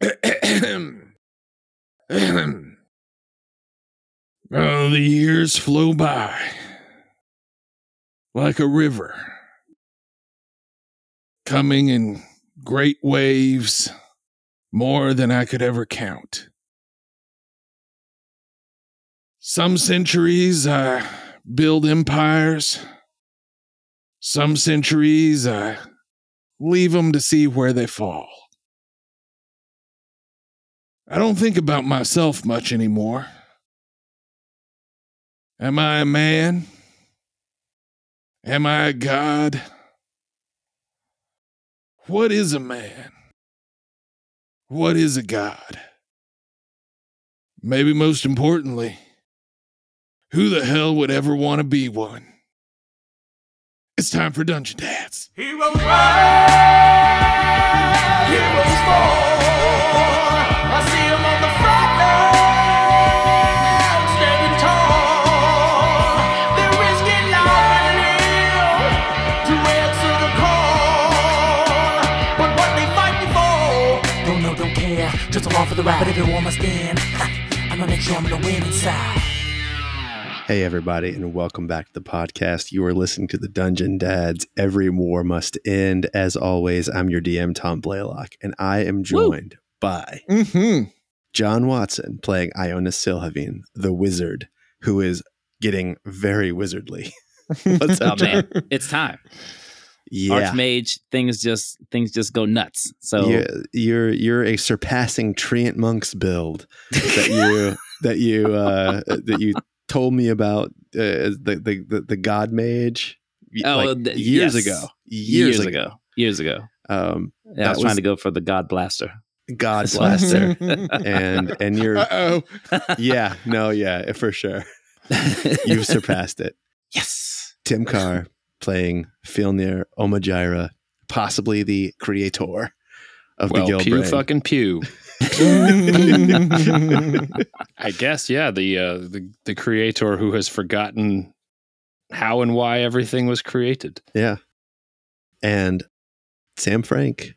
oh, the years flow by like a river, coming in great waves, more than I could ever count. Some centuries I build empires. Some centuries I leave them to see where they fall. I don't think about myself much anymore. Am I a man? Am I a god? What is a man? What is a god? Maybe most importantly, who the hell would ever want to be one? It's time for Dungeon Dads. Heroes rise, Just along for the ride, but everyone must stand. I'm gonna make sure I'm gonna win inside. Hey, everybody, and welcome back to the podcast. You are listening to the Dungeon Dads. Every war must end. As always, I'm your DM, Tom Blaylock, and I am joined by Mm-hmm. John Watson playing Iona Silhavine, the wizard, who is getting very wizardly. What's up, man, it's time. Yeah. Archmage, things just things just go nuts. So You're, you're you're a surpassing Treantmonk's build that you that you uh, that you told me about uh, the, the the the God Mage Oh, like th- years yes. ago years, ago. years ago, Um, yeah, I That was, trying to go for the God Blaster. God Blaster, and and you're oh. yeah no yeah for sure you've surpassed it. yes, Tim Carr playing Filnir Omajira, possibly the creator of well, the Guild pew Brain. fucking pew. I guess, yeah, the uh, the the creator who has forgotten how and why everything was created. Yeah. And Sam Frank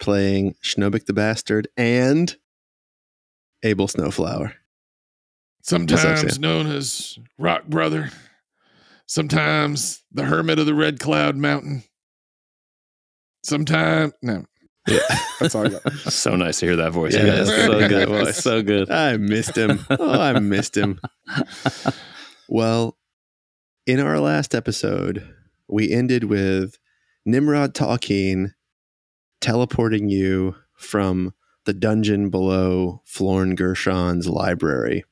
playing Schnobik the Bastard and Abel Snowflower. Sometimes Sam? known as Rock Brother. Sometimes the Hermit of the Red Cloud Mountain. Sometimes no. That's all I got. So nice to hear that voice. Yeah, again. that's so good. good, voice. so good. I missed him. Oh, I missed him. Well, in our last episode, we ended with Nimrod Talking teleporting you from the dungeon below Florn Gershon's library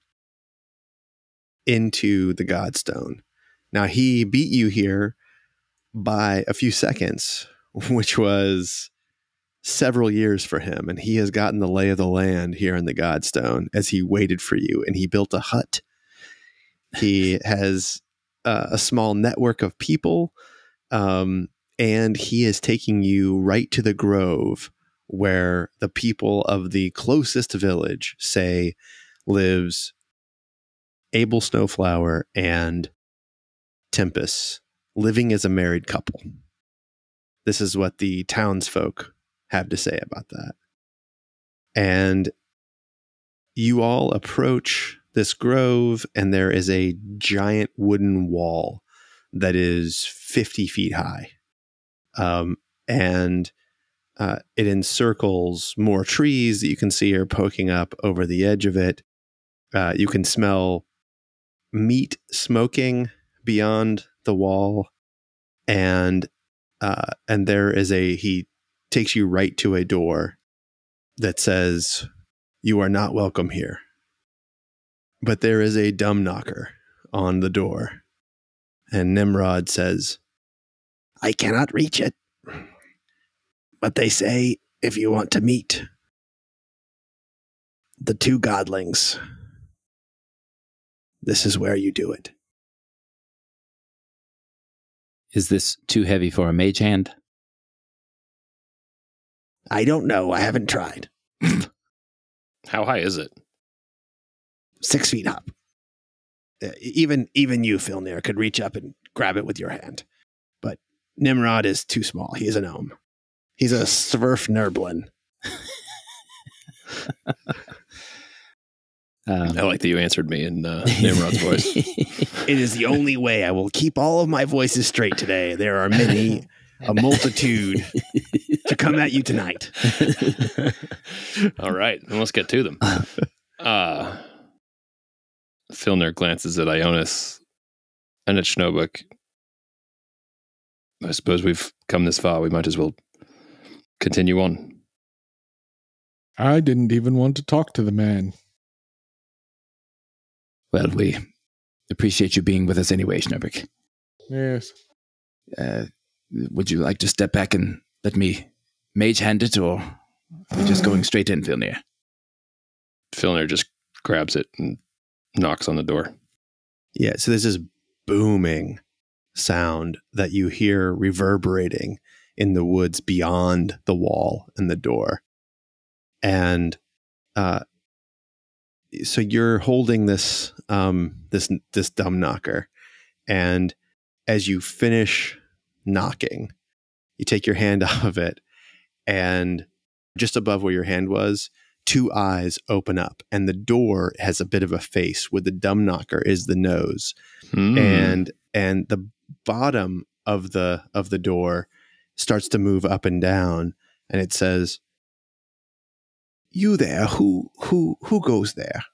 into the Godstone. Now, he beat you here by a few seconds, which was several years for him. And he has gotten the lay of the land here in the Godstone as he waited for you. And he built a hut. He has uh, a small network of people. Um, and he is taking you right to the grove where the people of the closest village say lives Abel Snowflower and Tempest living as a married couple. This is what the townsfolk have to say about that. And you all approach this grove, and there is a giant wooden wall that is 50 feet high. Um, and uh, it encircles more trees that you can see are poking up over the edge of it. Uh, you can smell meat smoking beyond the wall, and uh, and there is a he takes you right to a door that says you are not welcome here. But there is a dumb knocker on the door, and Nimrod says, "I cannot reach it." But they say if you want to meet the two godlings, this is where you do it. Is this too heavy for a mage hand? I don't know. I haven't tried. How high is it? Six feet up. Uh, even even you, Filnir, could reach up and grab it with your hand. But Nimrod is too small. He is a gnome. He's a Svirfneblin. Um, I like that you answered me in uh, Nimrod's voice. It is the only way I will keep all of my voices straight today. There are many, a multitude to come at you tonight. All right, then let's get to them. Uh, Filnir glances at Ionis and at Schnobik. I suppose we've come this far. We might as well continue on. I didn't even want to talk to the man. Well, we appreciate you being with us anyway, Schnurbeck. Yes. Uh, would you like to step back and let me mage hand it, or are we just going straight in, Filnir? Filner just grabs it and knocks on the door. Yeah, so there's this booming sound that you hear reverberating in the woods beyond the wall and the door. And uh so you're holding this um this this dumb knocker and as you finish knocking, you take your hand off of it and just above where your hand was, two eyes open up and the door has a bit of a face where the dumb knocker is the nose Hmm. and and the bottom of the of the door starts to move up and down and it says you there who who who goes there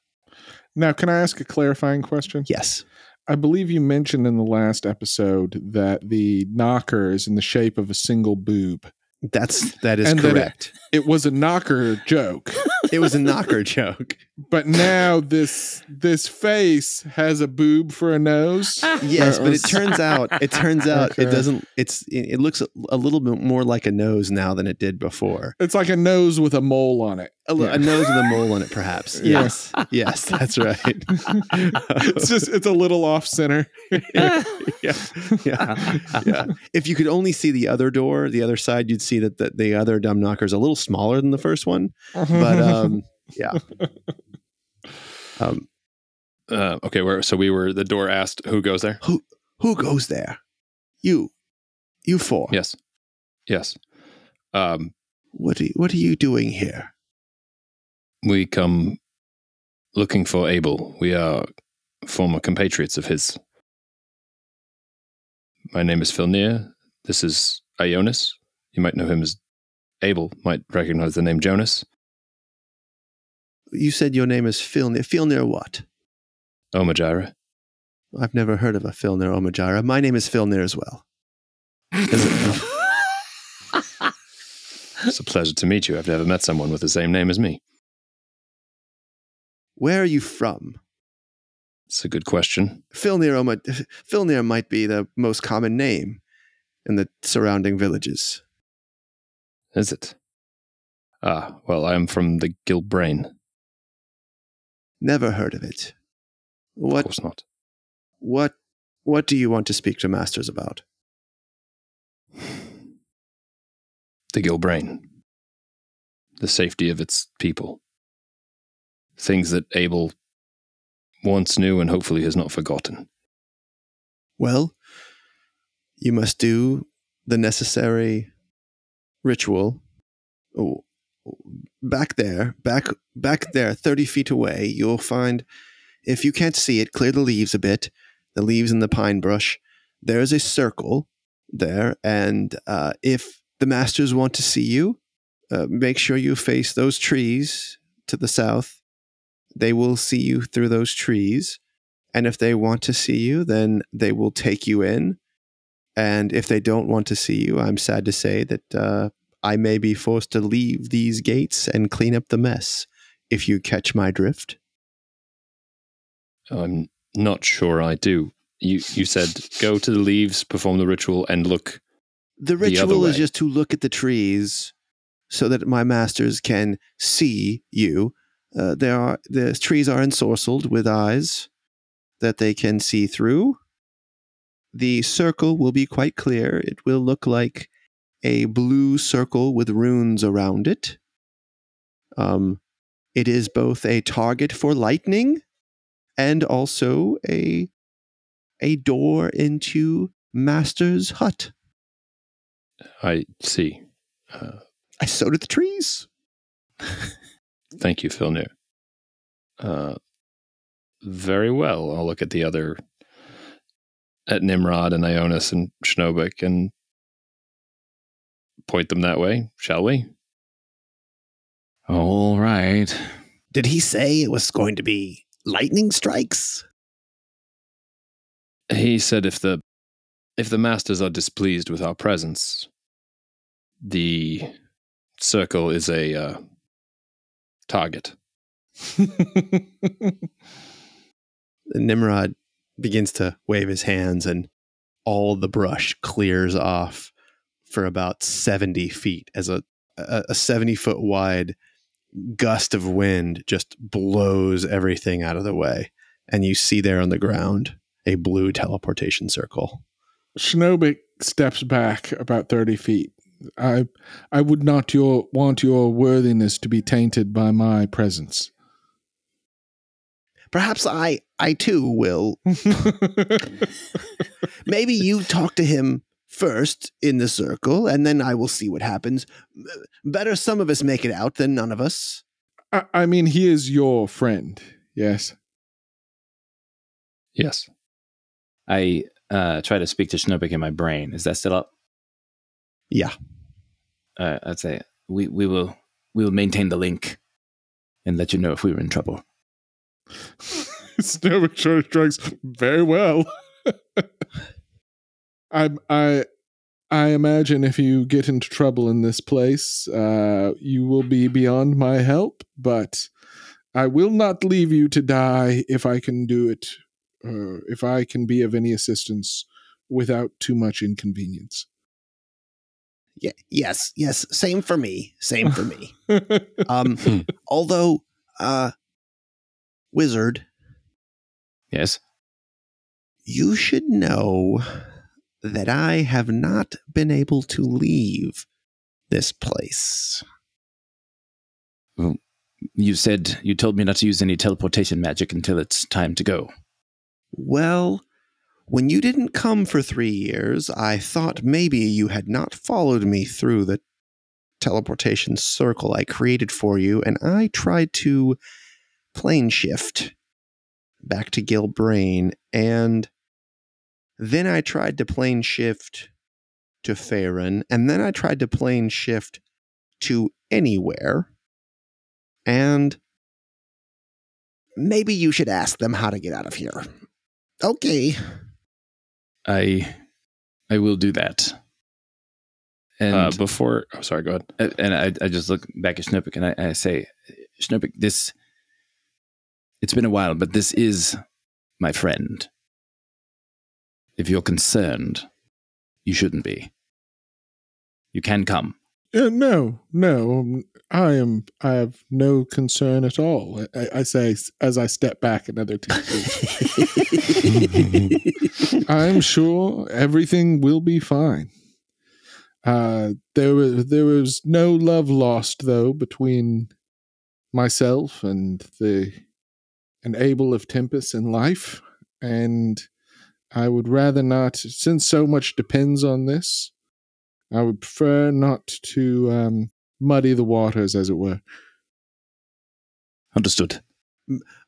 Now, can I ask a clarifying question? yes I believe you mentioned in the last episode that the knocker is in the shape of a single boob. that's that is And that it- correct. It was a knocker joke, it was a knocker joke but now this this face has a boob for a nose. yes but it turns out it turns out it doesn't it's it, it looks a little bit more like a nose now than it did before It's like a nose with a mole on it. a, Yeah. a nose with a mole on it perhaps Yeah. yes yes that's right it's just it's a little off center. yeah, yeah, yeah. If you could only see the other door, the other side, you'd see that the, the other dumb knocker is a little smaller than the first one. But um, yeah, um, Uh, okay, where so we were. The door asked, "Who goes there?" who who goes there? You, you four. Yes, yes. Um, What are you, What are you doing here? we come looking for Abel. We are former compatriots of his. My name is Filnir. This is Ionis. You might know him as Abel. Might recognize the name Jonas. You said your name is Filnir. Filnir what? Omajira. I've never heard of a Filnir Omajira. My name is Filnir as well. Is it- It's a pleasure to meet you. I've never met someone with the same name as me. Where are you from? It's a good question. Filnir, Oma, Filnir might be the most common name in the surrounding villages. Is it? Ah, well, I am from the Gilbrain. Never heard of it. Of What course not. what what do you want to speak to masters about? The Gilbrain. The safety of its people. Things that Abel once knew and hopefully has not forgotten. Well, you must do the necessary ritual. Oh, back there, back back there, thirty feet away, you'll find. If you can't see it, clear the leaves a bit. The leaves and the pine brush. There's a circle there, and uh, if the masters want to see you, uh, make sure you face those trees to the south. They will see you through those trees. And if they want to see you, then they will take you in. And if they don't want to see you, I'm sad to say that uh, I may be forced to leave these gates and clean up the mess. If you catch my drift, I'm not sure I do. You you said go to the leaves, perform the ritual, and look. the The ritual is way. just to look at the trees so that my masters can see you. Uh, there are the trees are ensorcelled with eyes that they can see through. The circle will be quite clear. It will look like a blue circle with runes around it. Um, it is both a target for lightning and also a a door into Master's hut. I see. Uh, I so did the trees. Thank you, Filnir. Uh, very well. I'll look at the other, at Nimrod and Ionis and Schnobik and point them that way, shall we? All right. Did he say it was going to be lightning strikes? He said if the if the masters are displeased with our presence, the circle is a uh, target. Nimrod begins to wave his hands, and all the brush clears off for about 70 feet as a, a, a 70 foot wide gust of wind just blows everything out of the way. And you see there on the ground a blue teleportation circle. Schnobik steps back about 30 feet. I I would not your want your worthiness to be tainted by my presence. Perhaps I, I too will. Maybe you talk to him first in the circle, and then I will see what happens. Better some of us make it out than none of us. I, I mean, he is your friend. Yes. Yes. I uh, try to speak to Schnobik in my brain. Is that still up? Yeah. Uh, I'd say We we will we will maintain the link and let you know if we were in trouble. Schnobik short drugs very well. I I I imagine if you get into trouble in this place, uh, you will be beyond my help. But I will not leave you to die if I can do it. Uh, if I can be of any assistance without too much inconvenience. Yeah, yes, yes. Same for me. Same for me. Um, although, uh, wizard, Yes. you should know that I have not been able to leave this place. You said you told me not to use any teleportation magic until it's time to go. Well, when you didn't come for three years, I thought maybe you had not followed me through the teleportation circle I created for you, and I tried to plane shift back to Gilbrain, and then I tried to plane shift to Faerun, and then I tried to plane shift to anywhere, and maybe you should ask them how to get out of here. Okay. I I will do that. And uh, before, oh, sorry, go ahead. And I, I just look back at Schnobik and I, I say, Schnobik, this, it's been a while, but this is my friend. If you're concerned, you shouldn't be. You can come. Uh, no, no, um, I am. I have no concern at all. I, I say as I step back another two feet. I'm sure everything will be fine. Uh, there was there was no love lost though between myself and the an Abel of Tempest in life, and I would rather not, since so much depends on this. I would prefer not to um, muddy the waters, as it were. Understood.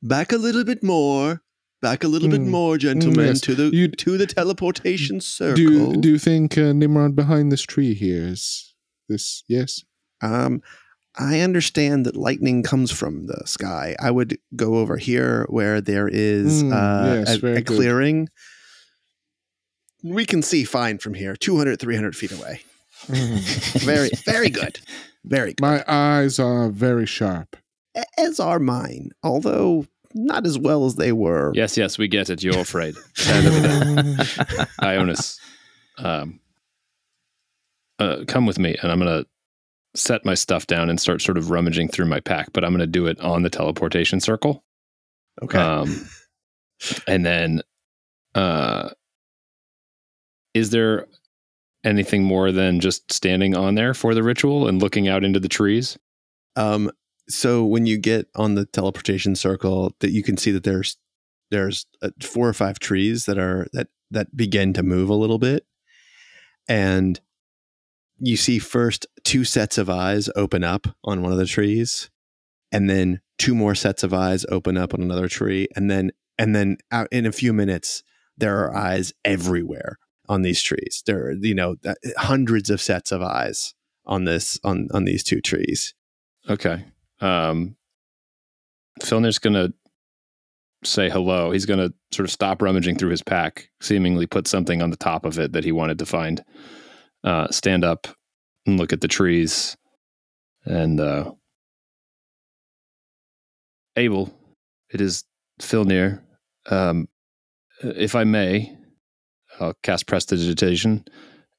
Back a little bit more. Back a little bit Mm. more, gentlemen, yes. to the You- to the teleportation circle. Do you, do you think uh, Nimrod behind this tree here is this? Yes. Um, I understand that lightning comes from the sky. I would go over here where there is Mm, uh, yes, a, very a good. Clearing. We can see fine from here, 200, 300 feet away. Very, very good. Very good. My eyes are very sharp. As are mine, although not as well as they were. Yes, yes, we get it. You're afraid. Stand over there. Ionis, um, uh, come with me, and I'm gonna set my stuff down and start sort of rummaging through my pack. But I'm gonna do it on the teleportation circle. Okay. Um, and then, uh, is there anything more than just standing on there for the ritual and looking out into the trees? Um, so when you get on the teleportation circle, that you can see that there's there's uh, four or five trees that are that that begin to move a little bit, and you see first two sets of eyes open up on one of the trees, and then two more sets of eyes open up on another tree and then and then out in a few minutes there are eyes everywhere on these trees there are you know hundreds of sets of eyes on this on on these two trees Okay. Um, Filnir's going to say hello. He's going to sort of stop rummaging through his pack, seemingly put something on the top of it that he wanted to find, uh, stand up and look at the trees. And uh, Abel, it is Filnir. Um, if I may, I'll cast Prestidigitation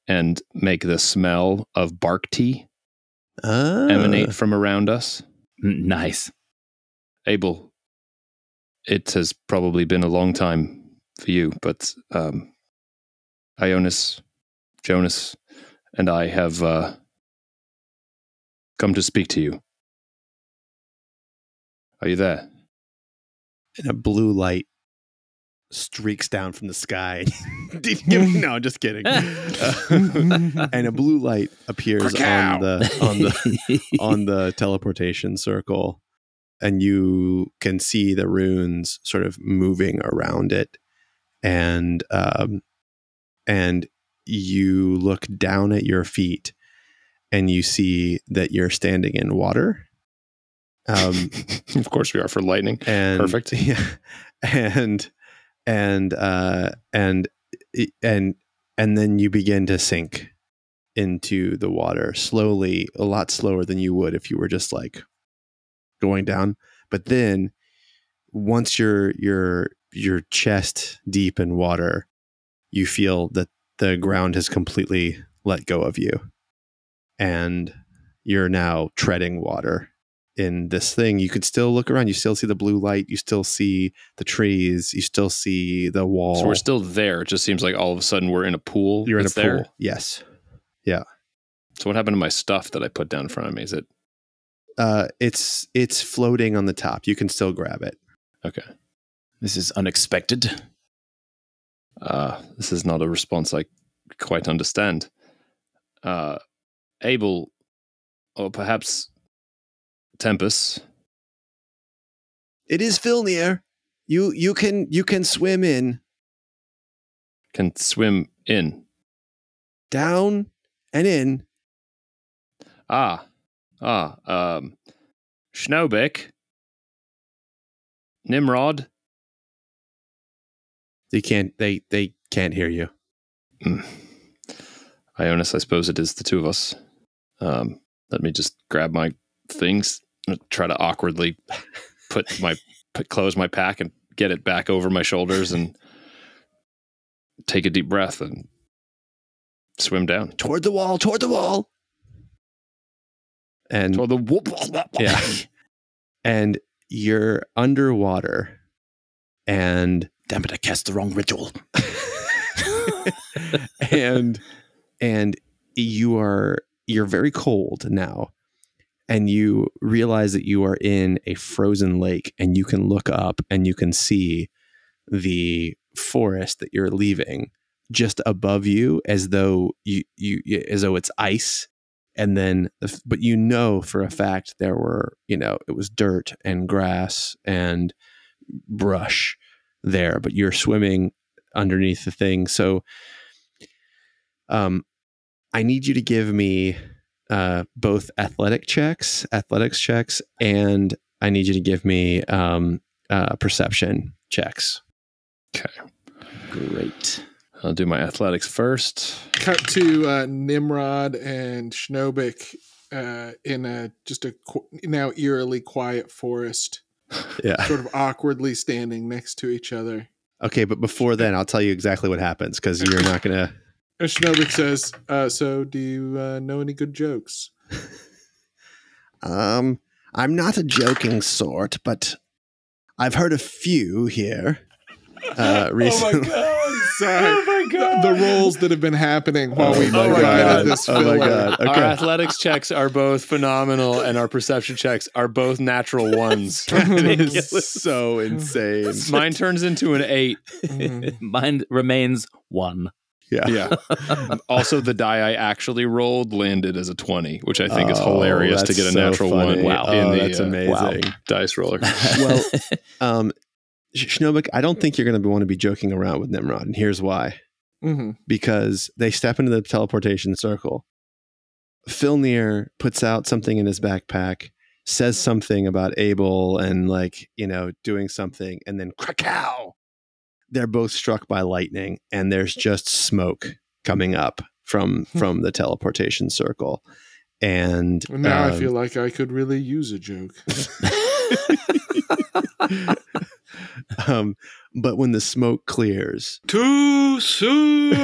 and make the smell of bark tea Ah. emanate from around us. Nice. Abel, it has probably been a long time for you, but um, Ionis, Jonas, and I have uh, come to speak to you. Are you there? and a blue light streaks down from the sky. No, just kidding. Uh, and a blue light appears on the on the on the teleportation circle, and you can see the runes sort of moving around it, and um, and you look down at your feet, and you see that you're standing in water. Um, of course, we are for lightning. and Perfect. yeah and and uh and and and then you begin to sink into the water slowly a lot slower than you would if you were just like going down. But then once you're you're your chest deep in water you feel that the ground has completely let go of you. And you're now treading water in this thing, you could still look around. You still see the blue light. You still see the trees. You still see the wall. So we're still there. It just seems like all of a sudden we're in a pool. You're in a that's pool. Yes. Yeah. So what happened to my stuff that I put down in front of me? Is it Uh, it's it's floating on the top. You can still grab it. okay? This is unexpected. Uh, this is not a response I quite understand. Uh, Abel, or perhaps Tempest. It is Filnir. You you can you can swim in can swim in. down and in. Ah, ah, um, Schnobik, Nimrod. They can't they they can't hear you. Hmm. Ionis, I suppose it is the two of us. Um, let me just grab my things, try to awkwardly put my put, close my pack and get it back over my shoulders and take a deep breath and swim down Toward the wall. Toward the wall. And toward the whoop. Yeah. and you're underwater and Damn it, I cast the wrong ritual. and and you are you're very cold now and you realize that you are in a frozen lake and you can look up and you can see the forest that you're leaving just above you as though you you as though it's ice. And then but you know for a fact there were you know it was dirt and grass and brush there but you're swimming underneath the thing. So um i need you to give me uh both athletic checks athletics checks and i need you to give me um uh perception checks Okay. Great. I'll do my athletics first. Cut to uh, Nimrod and Schnobik uh, in a just a qu- now eerily quiet forest, yeah sort of awkwardly standing next to each other. okay but before then i'll tell you exactly what happens because you're not gonna And Schnobik says, uh, "So, do you uh, know any good jokes?" um i'm not a joking sort but i've heard a few here uh recently Sorry. my God! The roles that have been happening while we Oh my provided God. this Oh my filler. God. Our athletics checks are both phenomenal, and our perception checks are both natural ones. It is so insane Mine turns into an eight. Mhm. Mine remains one. Yeah. Yeah. also, the die I actually rolled landed as a 20, which I think is Oh, hilarious to get a so natural funny. one Wow. in Oh, the that's uh, amazing. dice roller. Well, um, Sh- Schnobik, I don't think you're going to want to be joking around with Nimrod, and here's why. Mm-hmm. Because they step into the teleportation circle. Filnir puts out something in his backpack, says something about Abel and like you know doing something, and then krakow. They're both struck by lightning, and there's just smoke coming up from from the teleportation circle. And Now I um, feel like I could really use a joke. um, but when the smoke clears, Too soon.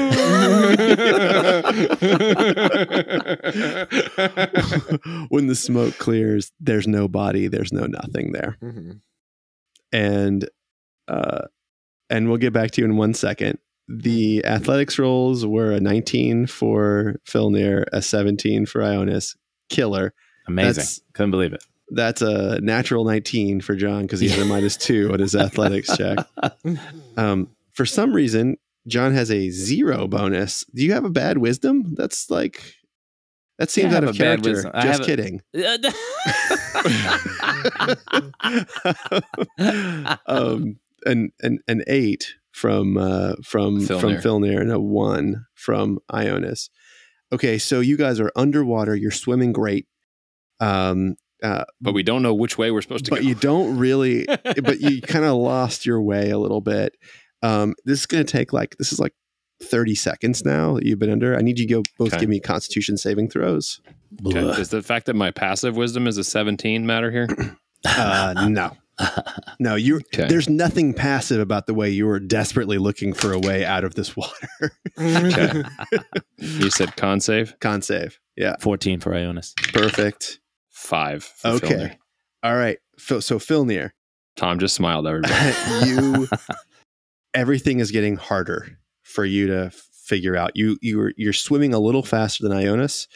when the smoke clears, there's no body, there's no nothing there, Mhm. and uh, and we'll get back to you in one second. The athletics rolls were a 19 for Filnir, a 17 for Ionis. Killer. Amazing. That's- Couldn't believe it. That's a natural 19 for John because he has a minus two on his athletics check. Um, for some reason, John has a zero bonus. Do you have a bad wisdom? That's like that seems out of character. Just have a- kidding. um, an an an eight from uh, from from Filnir. Filnir and a one from Ionis. Okay, so you guys are underwater. You're swimming great. Um, uh, but we don't know which way we're supposed to but go. you don't really but you kind of lost your way a little bit um this is going to take like this is like 30 seconds now that you've been under i need you to go both Okay. give me constitution saving throws Okay. Does the fact that my passive wisdom is a 17 matter here? uh no no you Okay. there's nothing passive about the way you were desperately looking for a way out of this water Okay. You said con save? con save yeah 14 for Ionis. perfect Five. For okay Filnir. all right Phil, so Filnir, Tom just smiled, everybody. you everything is getting harder for you to figure out. You you're you're swimming a little faster than Ionis,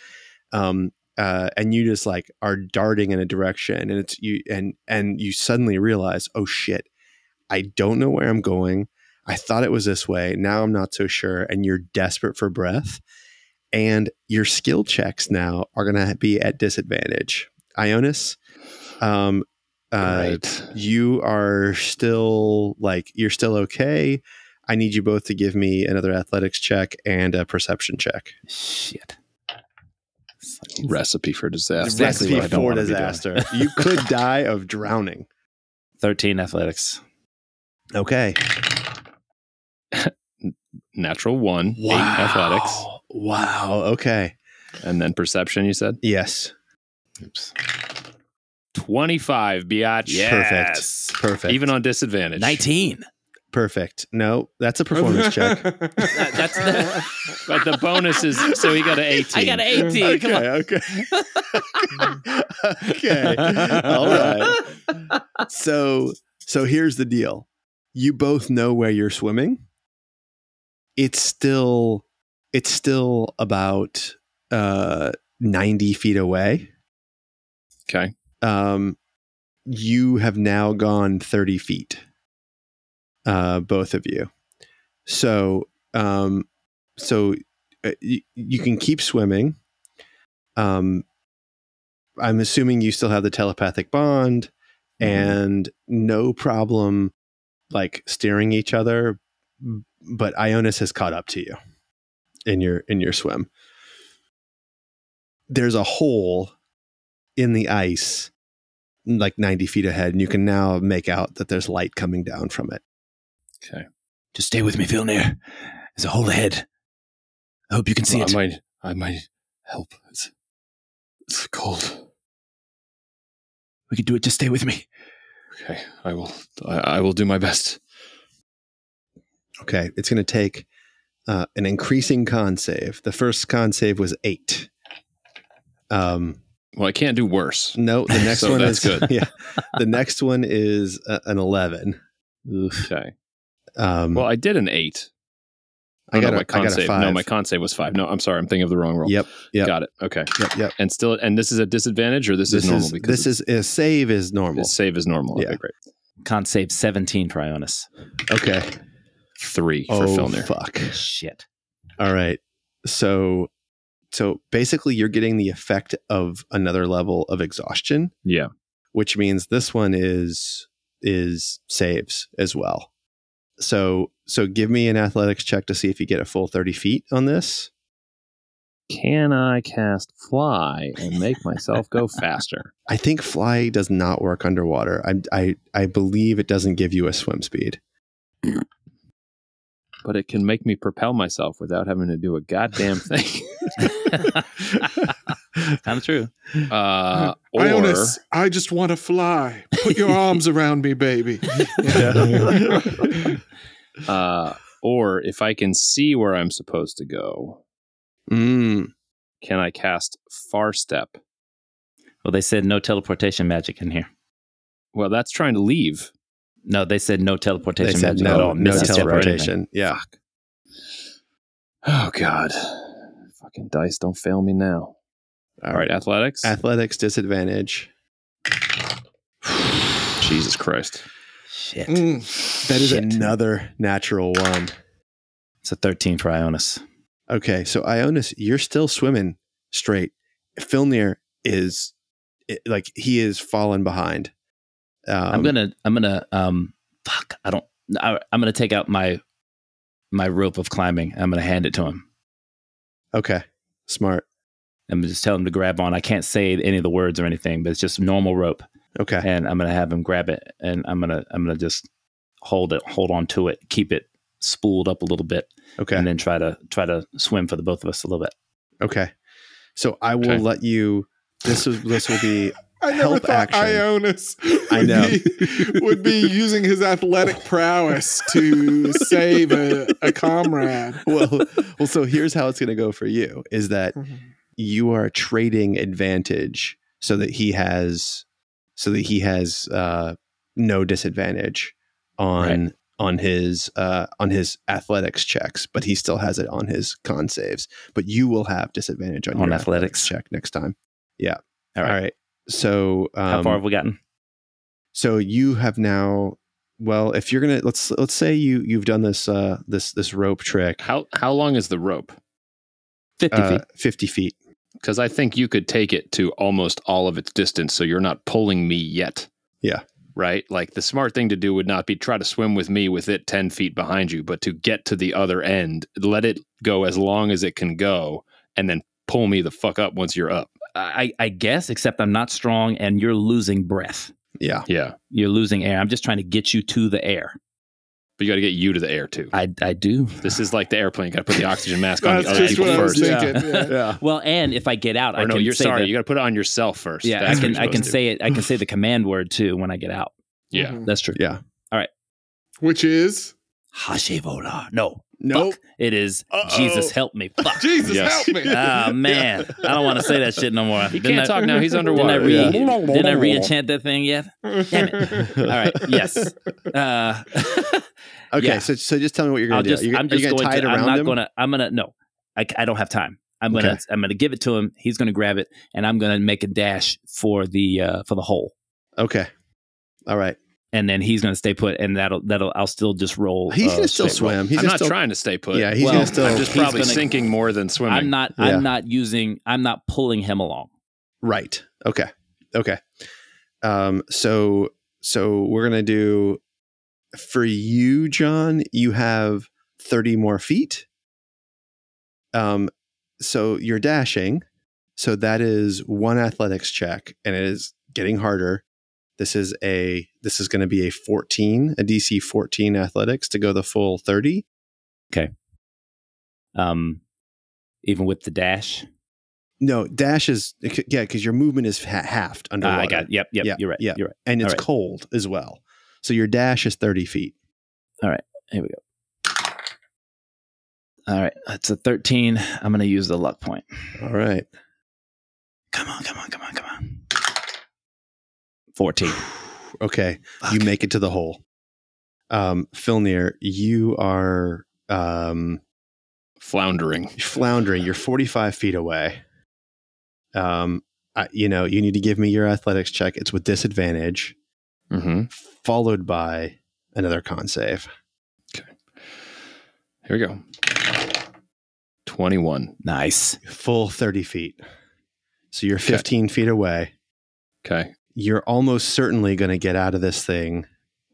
um, uh, and you just like are darting in a direction, and it's you and and you suddenly realize, oh shit, I don't know where I'm going. I thought it was this way. Now I'm not so sure, and you're desperate for breath. And your skill checks now are going to be at disadvantage. Ionis, um, uh, right. you are still like you're still okay. I need you both to give me another athletics check and a perception check. Shit. Recipe for disaster. Exactly Recipe what for wanna be doing. disaster. you could die of drowning. 13 athletics. Okay. Natural one, eight athletics, Wow. Okay. and then perception, you said? Yes. Oops. 25, biatch. Yes. Perfect. Even on disadvantage. 19. Perfect. No, that's a performance check. That's But the bonus is, so he got an 18. I got an 18. Come on. Okay. okay. All right. So so here's the deal. You both know where you're swimming. It's still it's still about uh 90 feet away. Okay. Um you have now gone 30 feet. Uh both of you. So um so uh, you, you can keep swimming. Um I'm assuming you still have the telepathic bond and no problem like steering each other but ionis has caught up to you in your in your swim there's a hole in the ice like 90 feet ahead and you can now make out that there's light coming down from it Okay. Just stay with me, Filnir. There's a hole ahead. I hope you can see Well, it. I might, I might help. It's, it's cold. We can do it. Just stay with me. Okay. I will, I, I will do my best. okay it's going to take uh, an increasing con save the first con save was eight um Well, I can't do worse. no the next So one that's is good. yeah the next one is uh, an 11 Okay. Um Well, I did an eight. I Oh, got no, a- my con I got a save. No, my con save was five. No, I'm sorry. I'm thinking of the wrong roll. Yep. Yep. Got it. Okay. Yep. Yep. And still, and this is a disadvantage, or this, is normal because this is a save is normal. Save is normal. Yeah. Okay, great. Can't save 17 for Ionis. Okay. Three for oh Filnir. fuck. Shit. All right. So so basically you're getting the effect of another level of exhaustion, Yeah. which means this one is is saves as well. So so give me an athletics check to see if you get a full 30 feet on this. Can I cast fly and make myself go faster? I think fly does not work underwater. I I I believe it doesn't give you a swim speed. But it can make me propel myself without having to do a goddamn thing. kind of true. Uh, or Ionis, I just want to fly. Put your arms around me, baby. uh, or if I can see where I'm supposed to go, Mm, can I cast far step? Well, they said no teleportation magic in here. Well, that's trying to leave. No, they said no they teleportation said magic at all. no, no Misty step or anything. teleportation. Yeah. Oh God, fucking dice! Don't fail me now. All right, athletics. Athletics disadvantage. Jesus Christ. Shit. Mm. That is Shit. another natural one. It's a 13 for Ionis. Okay, so Ionis, you're still swimming straight. Filnir is it- like he is fallen behind. Um, I'm gonna, I'm gonna, um, fuck, I don't, I, I'm gonna take out my, my rope of climbing. I'm gonna hand it to him. Okay, smart. I'm just tell him to grab on. I can't say any of the words or anything, but it's just normal rope, Okay, and I'm gonna have him grab it, and I'm gonna, I'm gonna just hold it, hold on to it, keep it spooled up a little bit, okay, and then try to, try to swim for the both of us a little bit. okay. So I will Okay. let you. This is this will be I never Help thought action. Ionis I would know. Be, would be using his athletic prowess to save a, a comrade. well. Well, so here's how it's going to go for you: is that Mm-hmm. You are trading advantage so that he has so that he has uh, no disadvantage on on his uh, on his athletics checks, but he still has it on his con saves. But you will have disadvantage on, On your athletics. check next time. Yeah. All right. All right. So um, How far have we gotten? so you have now. Well, if you're gonna let's let's say you you've done this uh this this rope trick How how long is the rope? 50 uh, feet. fifty feet. Because I think you could take it to almost all of its distance, so you're not pulling me yet. Yeah. Right. Like the smart thing to do would not be try to swim with me with it ten feet behind you, but to get to the other end, let it go as long as it can go, and then pull me the fuck up once you're up. I, I guess, except I'm not strong and you're losing breath. Yeah. Yeah. You're losing air. I'm just trying to get you to the air. But you got to get you to the air too. I, I do. This is like the airplane. You got to put the oxygen mask on the other people what I was first. thinking. Yeah. Yeah. Well, and if I get out, Or I no, can you're say sorry. the- you got to put it on yourself first. yeah, That's I can I can to say it. I can say the command word too when I get out. do. Yeah. Mhm. That's true. Yeah. All right. Which is Hashivola. No. Nope. Fuck. It is Uh-oh. Jesus help me. Fuck. Jesus Yes. help me. Ah man, I don't want to say that shit no more. He Didn't can't I- talk now. He's Didn't I, underwater. re- Yeah. didn't I re-enchant that thing yet? Damn it. All right. Yes. Uh, Okay. Yeah. So so just tell me what you're I'll gonna do. just, You're, I'm are you just gonna going tie to. it I'm around not him? going to. I'm gonna. No, I, I don't have time. I'm gonna. Okay. I'm gonna give it to him. He's gonna grab it, and I'm gonna make a dash for the uh, for the hole, Okay. All right. And then he's gonna stay put, and that'll that'll. I'll still just roll. He's uh, gonna still straight roll. swim. He's I'm not still, trying to stay put. Yeah, he's Well, gonna still. I'm just probably gonna- sinking more than swimming. I'm not. Yeah. I'm not using. I'm not pulling him along. right. Okay. Okay. Um. So so we're gonna do for you, John. You have thirty more feet. Um. So you're dashing. So that is one athletics check, and it is getting harder. This is a this is going to be a 14, a DC 14 athletics to go the full 30. Okay. Um, even with the dash. No, dash is yeah, because your movement is ha- halved Ah, underwater. I got. It. Yep. Yep. Yeah, You're right. yeah. You're right. and it's right. cold as well. So your dash is 30 feet. All right. Here we go. All right. That's a 13. I'm gonna use the luck point. All right. Come on. Come on. Come on. Come on. 14. Okay. You make it to the hole. Um, Filnir, you are um, floundering. floundering. You're 45 feet away. Um, I, you know, you need to give me your athletics check. It's with disadvantage, Mm-hmm. followed by another con save. Okay. Here we go. 21. Nice. full 30 feet. So you're 15 feet away. Okay. You're almost certainly going to get out of this thing,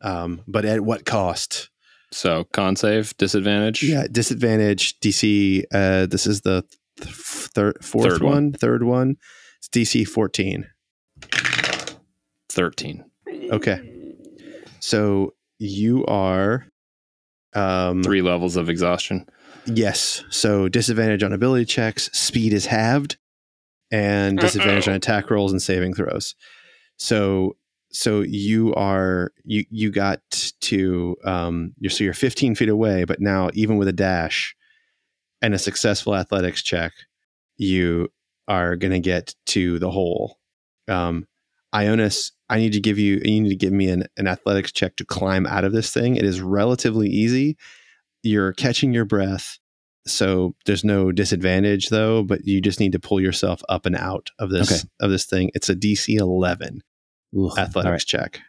um, but at what cost? So con save, disadvantage. Yeah, disadvantage DC. Uh, this is the th- thir- fourth Third one, one. third one. It's DC 14. 13. Okay. So you are. Um, Three levels of exhaustion. Yes. So disadvantage on ability checks, speed is halved, and disadvantage on attack rolls and saving throws. So so you are you you got to um you're so you're 15 feet away, but now even with a dash and a successful athletics check, you are gonna get to the hole. Um Ionis, I need to give you you need to give me an, an athletics check to climb out of this thing. It is relatively easy you're catching your breath so there's no disadvantage though but you just need to pull yourself up and out of this Okay. of this thing it's a dc 11 Ooh, athletics All right. check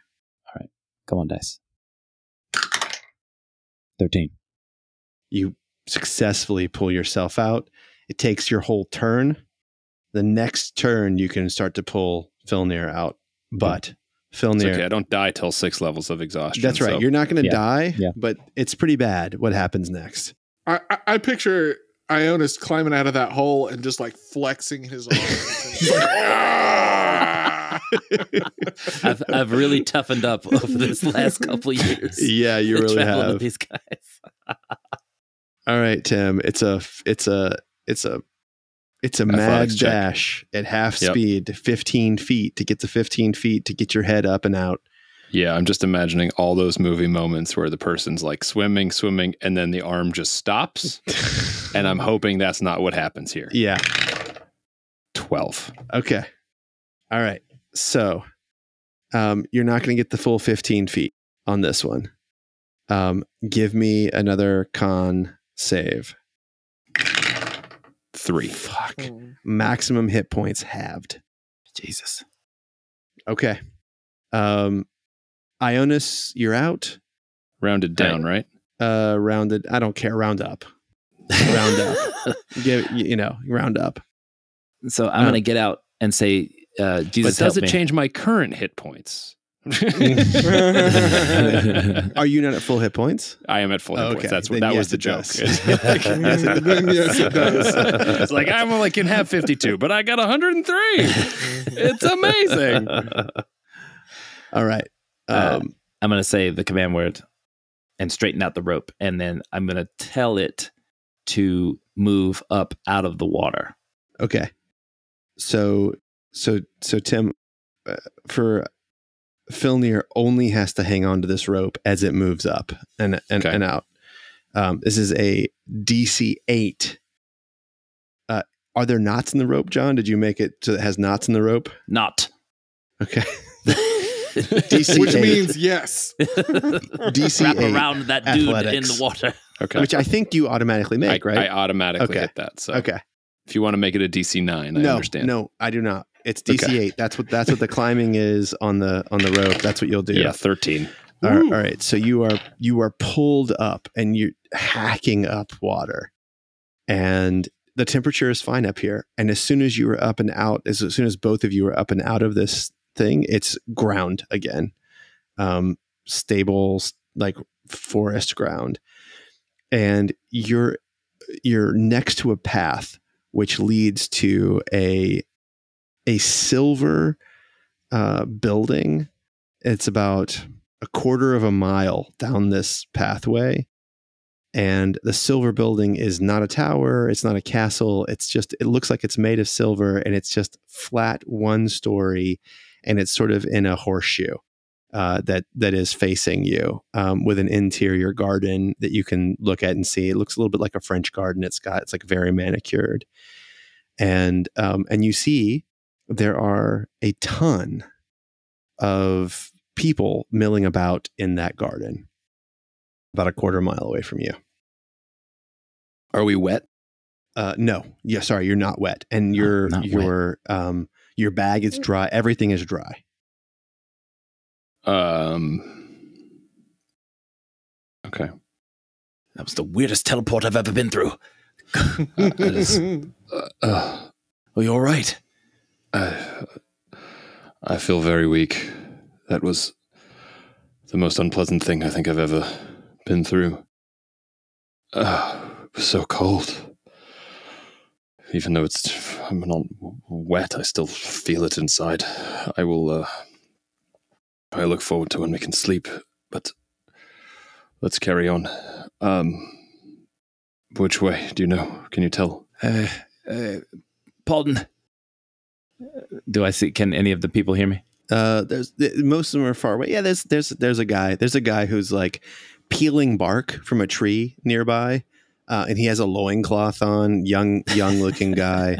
All right. Come on, dice. 13. you successfully pull yourself out it takes your whole turn the next turn you can start to pull Filnir out but It's Filnir okay. I don't die till six levels of exhaustion. that's right so- you're not going to Yeah. die Yeah. but it's pretty bad what happens next I, I, I picture Ionis climbing out of that hole and just like flexing his arms. and he's like, "Ah!" I've, I've really toughened up over this last couple of years. yeah you really have with these guys. All right, Tim. It's a it's a it's a it's a mad Athletics check. dash at half Yep. speed, 15 feet to get to 15 feet to get your head up and out. Yeah, I'm just imagining all those movie moments where the person's like swimming, swimming, and then the arm just stops. and I'm hoping that's not what happens here. yeah. 12. Okay. All right. So, um, you're not going to get the full 15 feet on this one. Um, give me another con save. Three. Fuck. Maximum hit points halved. Jesus. Okay. Um, Ionis, you're out. Rounded down, right? uh rounded i don't care round up round up give you, you know round up So I'm going to get out and say, uh, Jesus, but does help it me. change my current hit points? are you not at full hit points I am at full hit Okay, points. That's what that yes, was the it joke. does. Then yes, it does. it's like I only can have 52, but I got 103. It's amazing. all right Uh, um I'm going to say the command word and straighten out the rope. And then I'm going to tell it to move up out of the water. okay so so so tim uh, for Filnir only has to hang on to this rope as it moves up and and, Okay. and out um this is a dc 8 uh are there knots in the rope john did you make it so it has knots in the rope Not. okay DC Which eight. means yes. DC Wrap eight around that dude in the water. Okay. which I think you automatically I, make, right? I automatically Okay. hit that. So okay. if you want to make it a DC 9, I no, understand. no, I do not. It's DC Okay. eight. That's what that's what the climbing is on the on the rope. That's what you'll do. Yeah, 13. All right, all right. So you are you are pulled up and you're hacking up water, and the temperature is fine up here. And as soon as you are up and out, as, as soon as both of you are up and out of this thing, it's ground again, um, stable like forest ground, and you're you're next to a path which leads to a a silver uh, building. It's about a quarter of a mile down this pathway. And the silver building is not a tower, it's not a castle. It's just, it looks like it's made of silver and it's just flat one story and it's sort of in a horseshoe. Uh, that that is facing you um, with an interior garden that you can look at and see. It looks a little bit like a French garden. It's got it's like very manicured, and um, and you see there are a ton of people milling about in that garden about a quarter mile away from you Are we wet? uh no yeah sorry you're not wet and your not wet. your um your bag is dry everything is dry Um. Okay. That was the weirdest teleport I've ever been through. Uh, uh, Are you all right? I, I feel very weak. That was the most unpleasant thing I think I've ever been through. Uh, it was so cold. Even though it's I'm not wet, I still feel it inside. I will. Uh, I look forward to when we can sleep, but let's carry on. Um, which way? Do you know? Can you tell? Uh, uh, pardon. Do I see? Can any of the people hear me? Uh, there's most of them are far away. Yeah, there's there's there's a guy. There's a guy who's like peeling bark from a tree nearby, uh, and he has a loincloth on. Young young looking guy,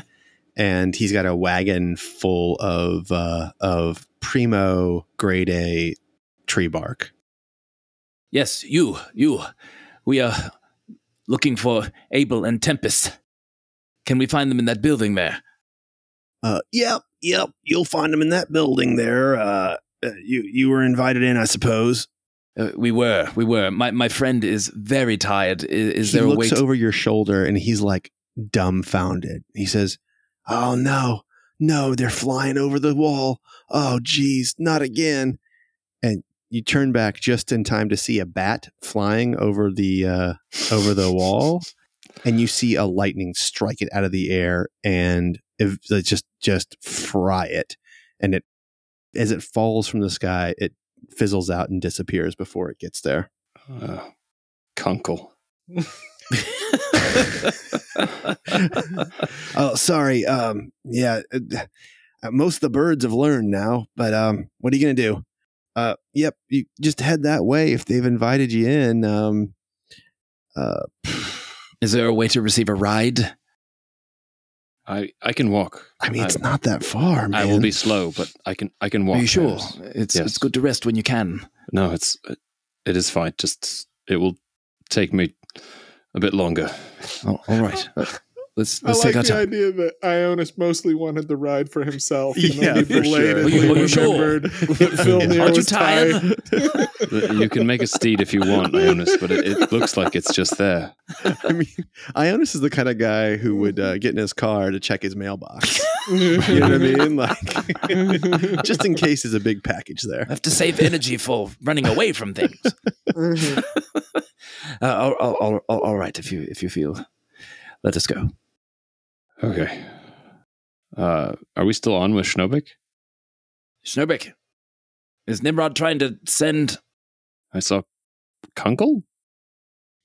and he's got a wagon full of uh, of primo grade A tree bark. Yes, you, you. We are looking for Abel and Tempest. Can we find them in that building there? Uh, yep, yep. You'll find them in that building there. Uh, uh, you you were invited in, I suppose. Uh, we were, we were. My my friend is very tired. Is, is he there a way? looks To- over your shoulder and he's like dumbfounded. He says, "Oh no, no, they're flying over the wall. Oh geez, not again!" And you turn back just in time to see a bat flying over the uh, over the wall, and you see a lightning strike it out of the air and it, it just just fry it. And it as it falls from the sky, it fizzles out and disappears before it gets there. Uh, Kunkel. oh, sorry. Um, yeah, uh, most of the birds have learned now, but um, what are you gonna do? Uh, yep, you just head that way if they've invited you in. Um, uh, is there a way to receive a ride? I I can walk. I mean, it's I- not that far, man. I will be slow, but I can I can walk. Are you sure? Yes. It's Yes. it's good to rest when you can. No, it's it is fine. Just it will take me a bit longer. Oh, all right. Uh, let's I let's like take our the time. idea that Ionis mostly wanted the ride for himself. And Yeah, only for sure. Are you- are you sure? remembered that Phil Yeah. Neal Aren't you was tired? You can make a steed if you want, Ionis, but it, it looks like it's just there. I mean, Ionis is the kind of guy who would uh, get in his car to check his mailbox. you know what I mean? Like, just in case there's a big package there. I have to save energy for running away from things. uh, all, all, all, all- all right, if you if you feel, let us go. Okay. Uh, are we still on with Schnobik? Schnobik, is Nimrod trying to send? I saw Kunkel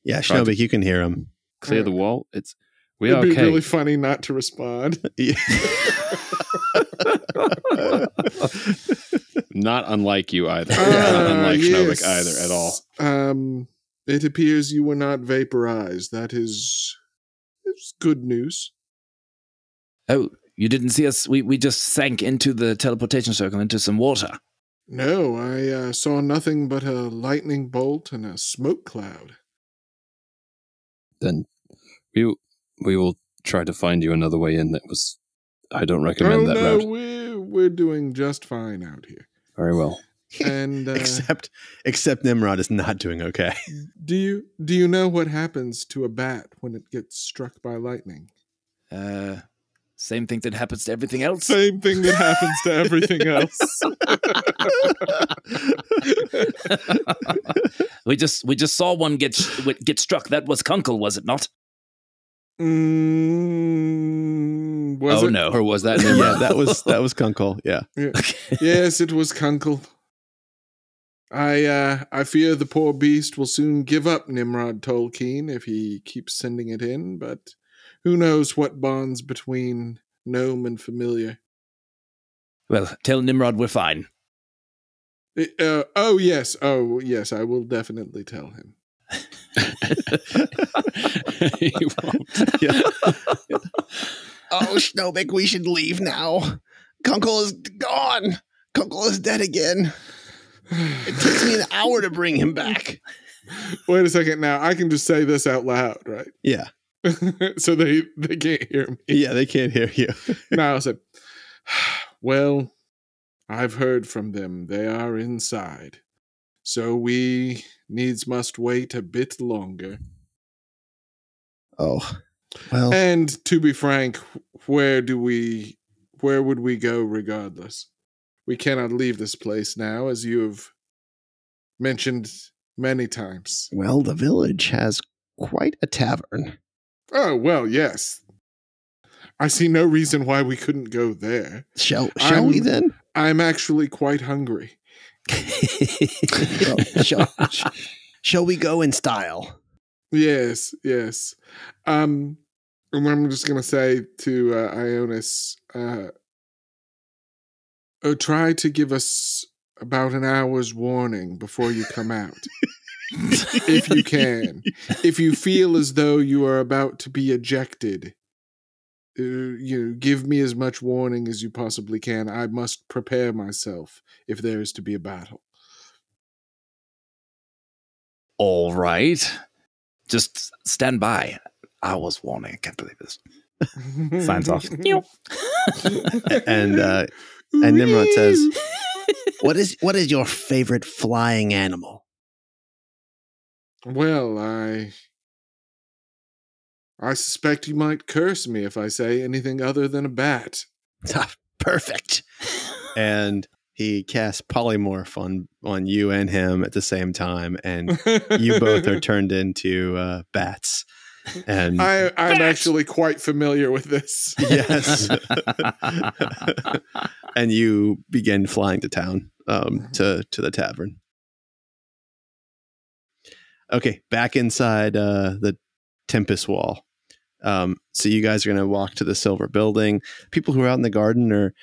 Yeah, Tried to- Schnobik, you can hear him. clear the wall. It's we It'd are be really funny not to respond. Not unlike you either. Ah, Not unlike Schnobik either at all. Um, it appears you were not vaporized. That is, is good news. Oh, you didn't see us? We we just sank into the teleportation circle into some water. No, I uh, saw nothing but a lightning bolt and a smoke cloud. Then we we will try to find you another way in. That was I don't recommend oh that no, route. we're we're doing just fine out here. Very well. And uh, except, except Nimrod is not doing okay. do you do you know what happens to a bat when it gets struck by lightning? Uh, same thing that happens to everything else. Same thing that happens to everything else. we just we just saw one get sh- get struck. That was Kunkel, was it not? Mm, was oh it? no! Or was that yeah, that was that was Kunkel. Yeah. yes, it was Kunkel. I uh I fear the poor beast will soon give up Nimrod Tolkien if he keeps sending it in, but who knows what bonds between gnome and familiar. Well, tell Nimrod we're fine. Uh, oh yes, oh yes, I will definitely tell him. He won't. yeah. oh, Schnobik, we should leave now. Kunkel is gone. Kunkel is dead again. It takes me an hour to bring him back. Wait a second now, I can just say this out loud, right? Yeah. so they they can't hear me. Yeah, they can't hear you. Now I said, Well, I've heard from them. They are inside. So we needs must wait a bit longer. Oh, Well, And to be frank, where do we where would we go regardless? We cannot leave this place now, as you have mentioned many times. well, the village has quite a tavern. Oh, well, yes. I see no reason why we couldn't go there. Shall shall we I'm- then? I'm actually quite hungry. Well, shall, shall we go in style? Yes, yes. Um, and I'm just gonna say to uh, Ionis, uh, uh, try to give us about an hour's warning before you come out, if you can. If you feel as though you are about to be ejected, uh, you know, give me as much warning as you possibly can. I must prepare myself if there is to be a battle. All right. Just stand by. I was warning. I can't believe this. Signs off. And uh, and Nimrod says, "What is what is your favorite flying animal?" Well, I I suspect you might curse me if I say anything other than a bat. Perfect. And he casts polymorph on on you and him at the same time, and you both are turned into uh, bats. And I I'm actually quite familiar with this. yes, and you begin flying to town um, to to the tavern. Okay, back inside uh, the Tempest Wall. Um, so you guys are going to walk to the Silver Building. People who are out in the garden are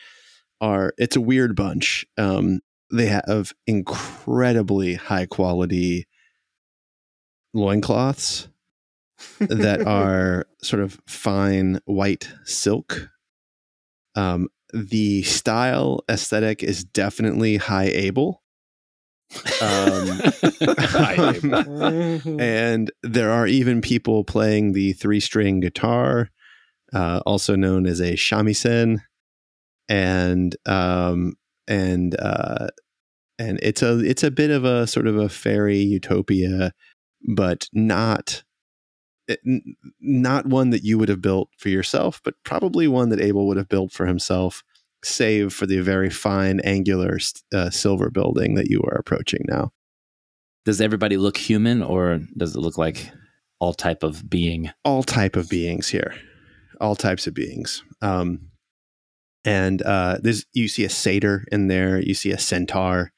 are it's a weird bunch. Um, they have incredibly high quality loincloths that are sort of fine white silk. Um, the style aesthetic is definitely high Abel. Um, and there are even people playing the three string guitar, uh, also known as a shamisen, and um, and uh, and it's a it's a bit of a sort of a fairy utopia, but not not one that you would have built for yourself, but probably one that Abel would have built for himself, save for the very fine angular uh, silver building that you are approaching now. Does everybody look human or does it look like all type of being? all type of beings here all types of beings um and uh there's you see a satyr in there you see a centaur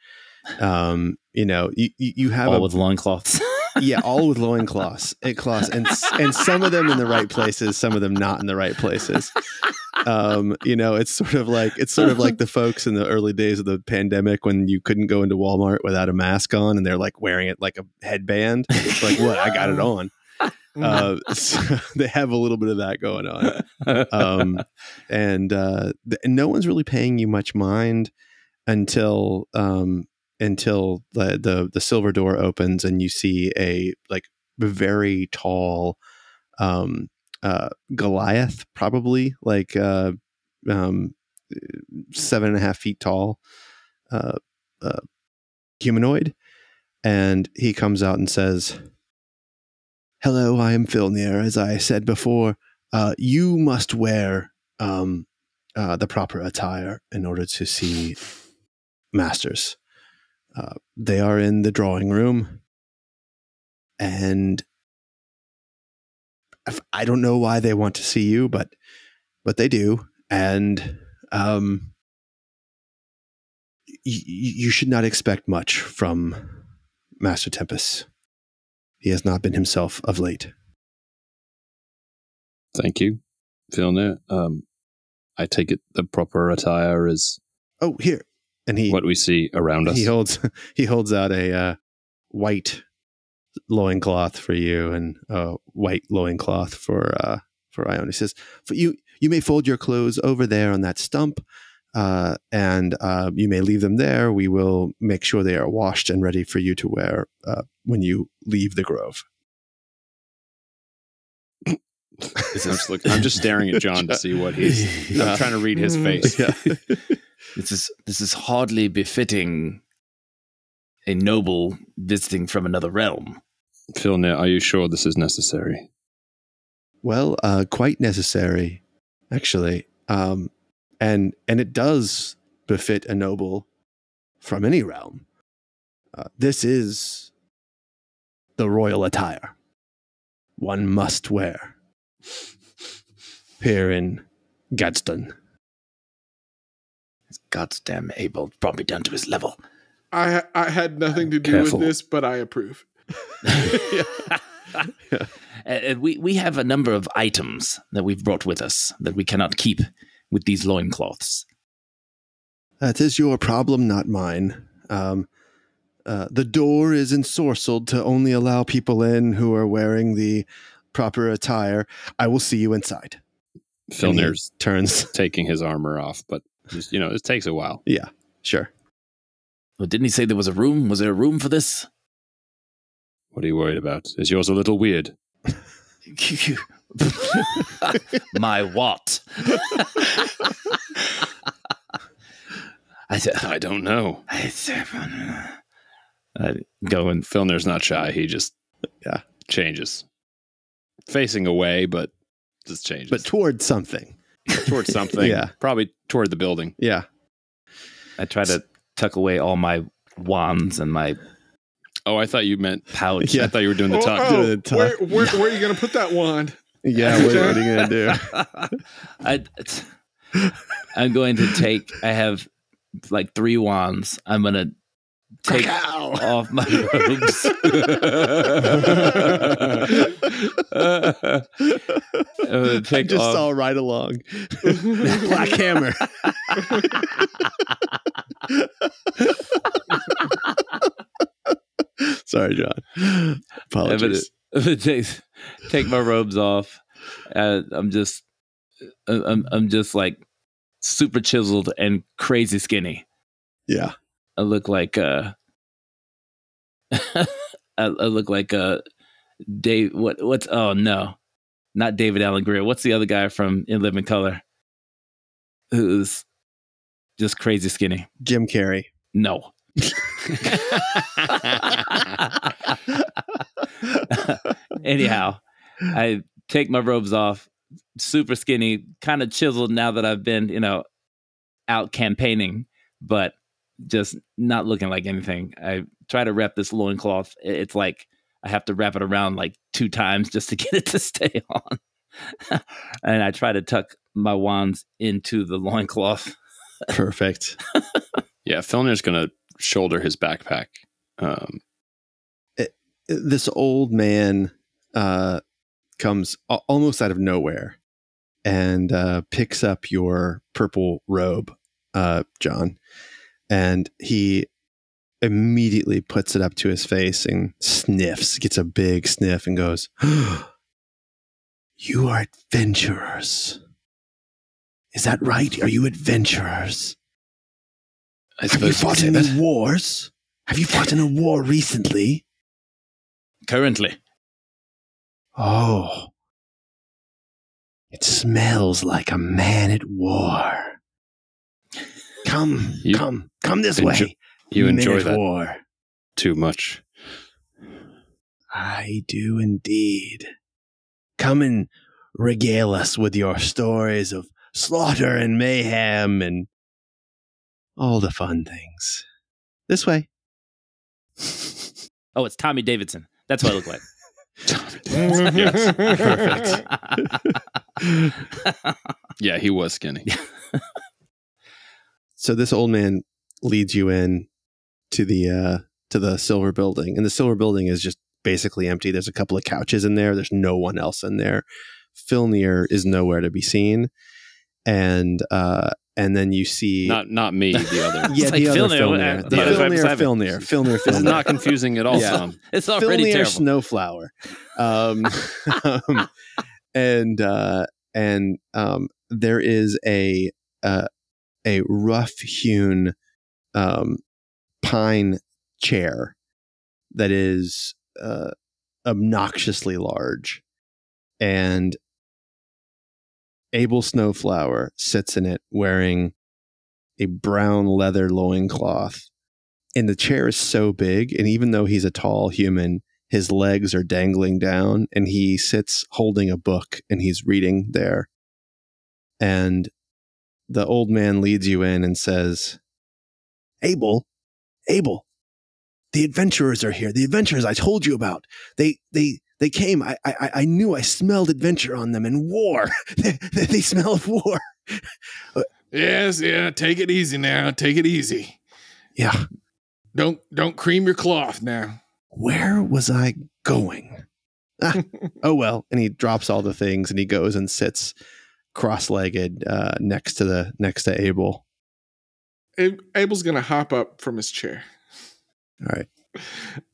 um you know you you have all a, with loincloths? yeah all with loincloths and cloths and and some of them in the right places some of them not in the right places. Um you know it's sort of like it's sort of like the folks in the early days of the pandemic when you couldn't go into walmart without a mask on and they're like wearing it like a headband. It's like what? I got it on. Uh, so they have a little bit of that going on. Um, and uh, th- no one's really paying you much mind until um, until the, the the silver door opens and you see a like very tall um, uh, Goliath, probably like uh, um, seven and a half feet tall uh, uh, humanoid, and he comes out and says. Hello, I am Filnir. As I said before, uh, you must wear um, uh, the proper attire in order to see masters. Uh, they are in the drawing room, and I don't know why they want to see you, but but they do, and um, y- you should not expect much from Master Tempest. He has not been himself of late. Thank you, Filnir. Um, I take it the proper attire is Oh, here, and he what we see around us. he holds he holds out a uh, white loincloth for you and a white loincloth for uh for Ione. He says, "For you, you may fold your clothes over there on that stump, uh, and uh, you may leave them there. We will make sure they are washed and ready for you to wear uh, when you leave the grove." I'm just, look, I'm just staring at John to see what he's. I'm trying to read his face. Yeah. This is this is hardly befitting a noble visiting from another realm. Filnir, are you sure this is necessary? Well, uh, quite necessary, actually. Um, and and it does befit a noble from any realm. Uh, this is the royal attire one must wear here in Godstone. Goddamn Abel brought me down to his level. I I had nothing to do Careful. with this, but I approve. And- and we, we have a number of items that we've brought with us that we cannot keep with these loincloths. That is your problem, not mine. Um, uh, the door is ensorcelled to only allow people in who are wearing the proper attire. I will see you inside. And he Filnir's turns. taking his armor off, but just, you know, it takes a while. Yeah, sure. Well, didn't he say there was a room? Was there a room for this? What are you worried about? Is yours a little weird? My what? I said, I don't know. I said, I go and Filnir's not shy. He just Yeah. changes. Facing away, but just changes. But towards something. Towards something. Yeah. Probably toward the building. Yeah. I try to tuck away all my wands and my Oh, I thought you meant. pouch. Yeah. I thought you were doing the Oh, tuck. oh, the tuck. where, where, where are you going to put that wand? Yeah. What, what are you going to do? I, I'm going to take. I have like three wands. I'm gonna take off my robes. I'm gonna I just off. saw right along. Black Hammer. Sorry, John. I'm gonna, Apologies. I'm gonna take take my robes off. Uh, I'm just, I'm, I'm just like super chiseled and crazy skinny. Yeah. I look like uh I, I look like uh Dave what what's oh no. Not David Alan Grier. What's the other guy from In Living Color? Who's just crazy skinny. Jim Carrey. No. Anyhow, I take my robes off, super skinny, kind of chiseled now that I've been, you know, out campaigning, but just not looking like anything. I try to wrap this loincloth. It's like I have to wrap it around like two times just to get it to stay on. and I try to tuck my wands into the loincloth. Perfect. Yeah, Filnir's going to shoulder his backpack. Um, This old man uh, comes a- almost out of nowhere and uh, picks up your purple robe, uh, John. And he immediately puts it up to his face and sniffs, gets a big sniff, and goes, You are adventurers. Is that right? Are you adventurers? I Have you suppose you could fought in any that. wars? Have you fought in a war recently? Currently. Oh. It smells like a man at war. Come, You come, come this enjo- way. You enjoy at that war. too much. I do indeed. Come and regale us with your stories of slaughter and mayhem and all the fun things. This way. Oh, it's Tommy Davidson. That's what I look like. yes, Perfect. Yeah, he was skinny. so this old man leads you in to the uh to the silver building and the silver building is just basically empty there's a couple of couches in there there's no one else in there Filnir is nowhere to be seen and uh and then you see Not not me, the other. yeah It's like the other Filnir, what- Filnir the yeah, right Filnir beside me. Filnir Filnir This is not confusing at all, Yeah. Tom. it's already Filnir terrible. Snowflower um, um, and uh and um there is a uh, a rough hewn um pine chair that is uh, obnoxiously large and Abel Snowflower sits in it wearing a brown leather loincloth and the chair is so big and even though he's a tall human His legs are dangling down, and he sits holding a book and he's reading there. And the old man leads you in and says, Abel, Abel, the adventurers are here. The adventurers I told you about. They they they came. I I, I knew I smelled adventure on them and war. they, they, smell of war. Yes, yeah. Take it easy now. Take it easy. Yeah. Don't don't cream your cloth now. Where was I going? Ah, oh well. And he drops all the things and he goes and sits cross-legged uh, next to the next to Abel. Abel's gonna hop up from his chair. All right.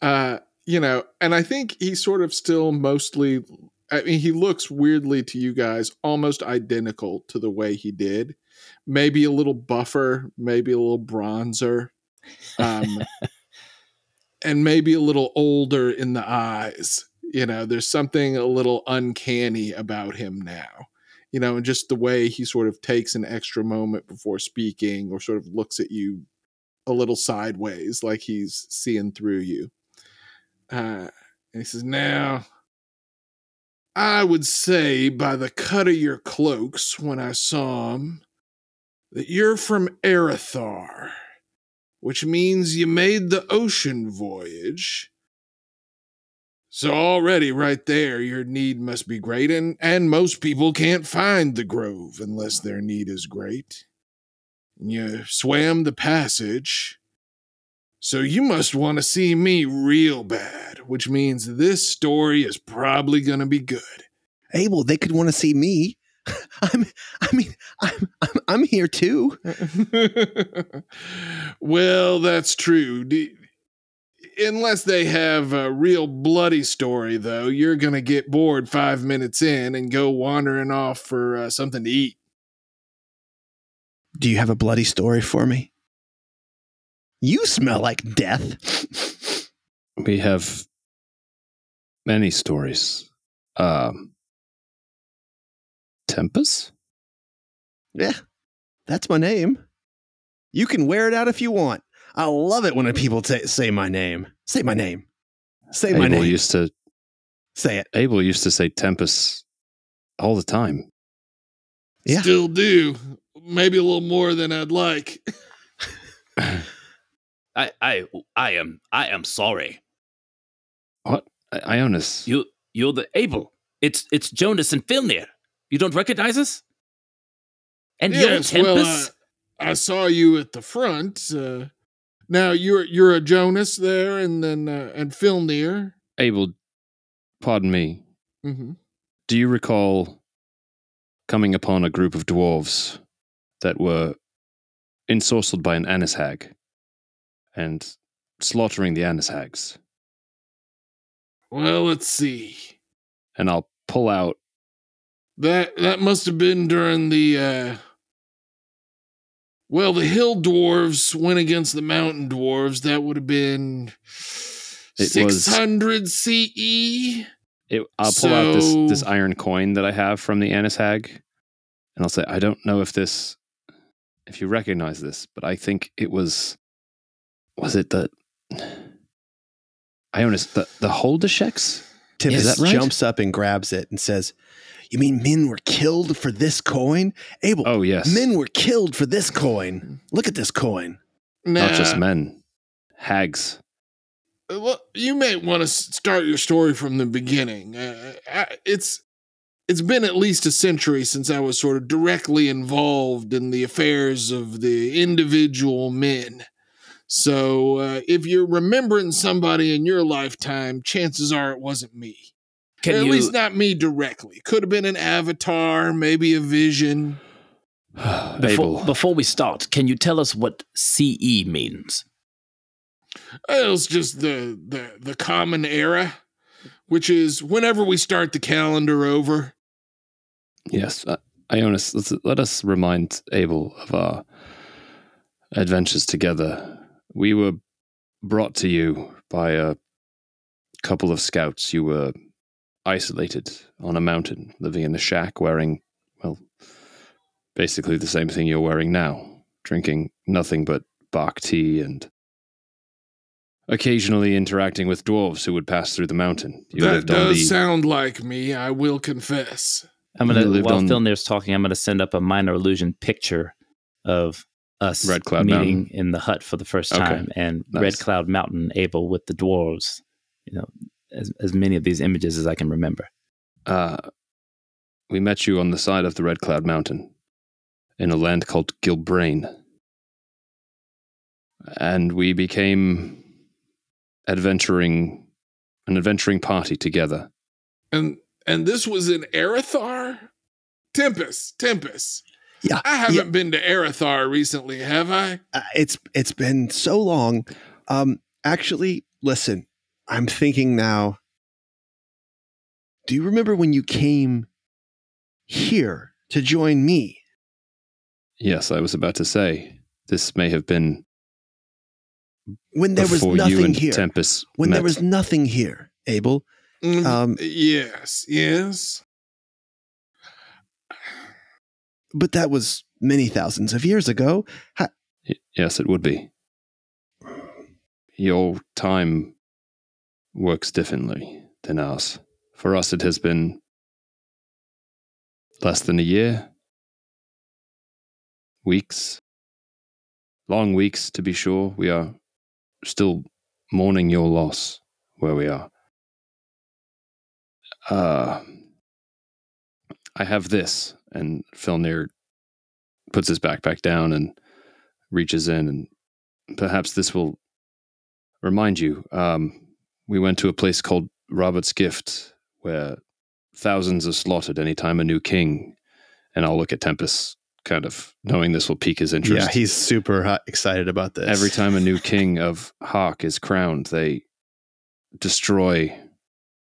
Uh, you know, and I think he's sort of still mostly. I mean, he looks weirdly to you guys, almost identical to the way he did. Maybe a little buffer, maybe a little bronzer, um, and maybe a little older in the eyes. You know, there's something a little uncanny about him now. You know, and just the way he sort of takes an extra moment before speaking, or sort of looks at you a little sideways, like he's seeing through you. Uh, and he says, Now, I would say by the cut of your cloaks when I saw 'em that you're from Erithar, which means you made the ocean voyage. So already right there, your need must be great, and, and most people can't find the grove unless their need is great. You swam the passage, so you must want to see me real bad, which means this story is probably going to be good. Abel, they could want to see me. I'm I mean, I'm I'm, I'm here too. well, that's true. Unless they have a real bloody story, though, you're going to get bored five minutes in and go wandering off for uh, something to eat. Do you have a bloody story for me? You smell like death. We have many stories. Um, Tempest? yeah. That's my name. You can wear it out if you want. I love it when people ta say my name. Say my name. Say my Abel name. used to say it. Abel used to say Tempest all the time. Yeah. Still do. Maybe a little more than I'd like. I, I, I am, I am sorry. What? I- Ionis. You, you're the Abel. It's, it's Jonas and Filnir. You don't recognize us? And you're yes, well, Tempest. uh, I saw you at the front. Uh, now you're you're a Jonas there, and then uh, and Filnir. Abel, pardon me. Mm-hmm. Do you recall coming upon a group of dwarves that were ensorcelled by an annis hag and slaughtering the annis hags? Well, let's see. And I'll pull out That that must have been during the uh well, the hill dwarves went against the mountain dwarves. That would have been It was- 600 CE. it. I'll pull out this this iron coin that I have from the annis hag, and I'll say, I don't know if this, if you recognize this, but I think it was, was it the, Ionis, the the Holdesheks? Tempest Is that right? jumps up and grabs it and says, You mean men were killed for this coin? Abel, Oh yes, men were killed for this coin. Look at this coin. not just men, hags. Well, you may want to start your story from the beginning. Uh, I, it's it's been at least a century since I was sort of directly involved in the affairs of the individual men. So, uh, if you're remembering somebody in your lifetime, chances are it wasn't me. Can or at you, least not me directly. Could have been an avatar, maybe a vision. before, Abel, before we start, can you tell us what CE means? It's just the the the common era, which is whenever we start the calendar over. yes, uh, Ionis. Let's, let us remind Abel of our adventures together. We were brought to you by a couple of scouts. You were isolated on a mountain, living in a shack, wearing, well, basically the same thing you're wearing now, drinking nothing but bark tea and occasionally interacting with dwarves who would pass through the mountain. You that lived on does the sound like me, I will confess. I'm You gonna while on- Filnir's talking, I'm gonna send up a minor illusion picture of us Red Cloud meeting Mountain. in the hut for the first Okay. time and Nice. Red Cloud Mountain able with the dwarves. You know, as as many of these images as I can remember. uh, we met you on the side of the Red Cloud Mountain in a land called Gilbrain. And we became adventuring an adventuring party together. And and this was in Arathar? Tempest, Tempest. Yeah, I haven't yeah. been to Arathar recently, have I? Uh, it's it's been so long. Um, actually, listen, I'm thinking now. Do you remember when you came here to join me? Yes, I was about to say this may have been When there was before you nothing and here. Tempest when met. there was nothing here, Abel. Mm, Um, yes, yes. But that was many thousands of years ago. Y- Yes, it would be. Your time works differently than ours. For us, it has been less than a year, weeks, long weeks to be sure. We are still mourning your loss where we are. Uh, I have this, and Filnir puts his backpack down and reaches in, and perhaps this will remind you. Um, we went to a place called Robert's Gift, where thousands are slaughtered anytime a new king. And I'll look at Tempest, kind of knowing this will pique his interest. Yeah, he's super excited about this. Every time a new king of Hark is crowned, they destroy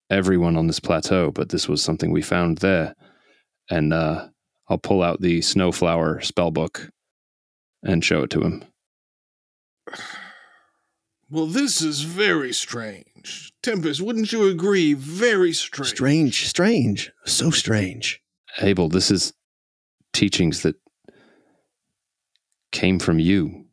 everyone on this plateau. But this was something we found there. And uh, I'll pull out the Snowflower spellbook and show it to him. Well, this is very strange. Tempest, wouldn't you agree? Very strange. strange, strange, so strange. Abel, this is teachings that came from you,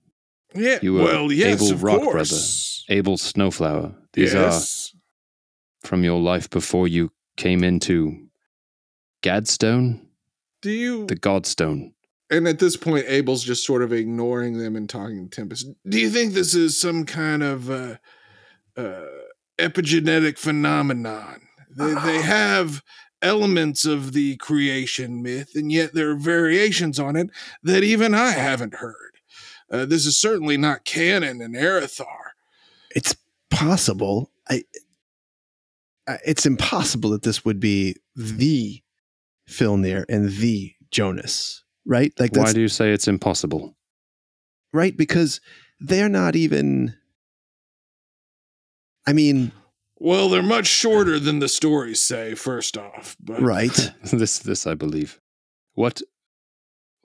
Yeah. You were well, yes, Abel of Rock course. Abel Snowflower. These yes. are from your life before you came into Godstone, Do you? the Godstone. And at this point, Abel's just sort of ignoring them and talking to Tempest. Do you think this is some kind of uh, uh, epigenetic phenomenon? They, they have elements of the creation myth, and yet there are variations on it that even I haven't heard. Uh, this is certainly not canon in Erithar. It's possible. I, I- it's impossible that this would be the Filnir and the Jonas, right? Like Why do you say it's impossible? right because they're not even. I mean, Well, they're much shorter than the stories say. First off, but right? this this I believe. What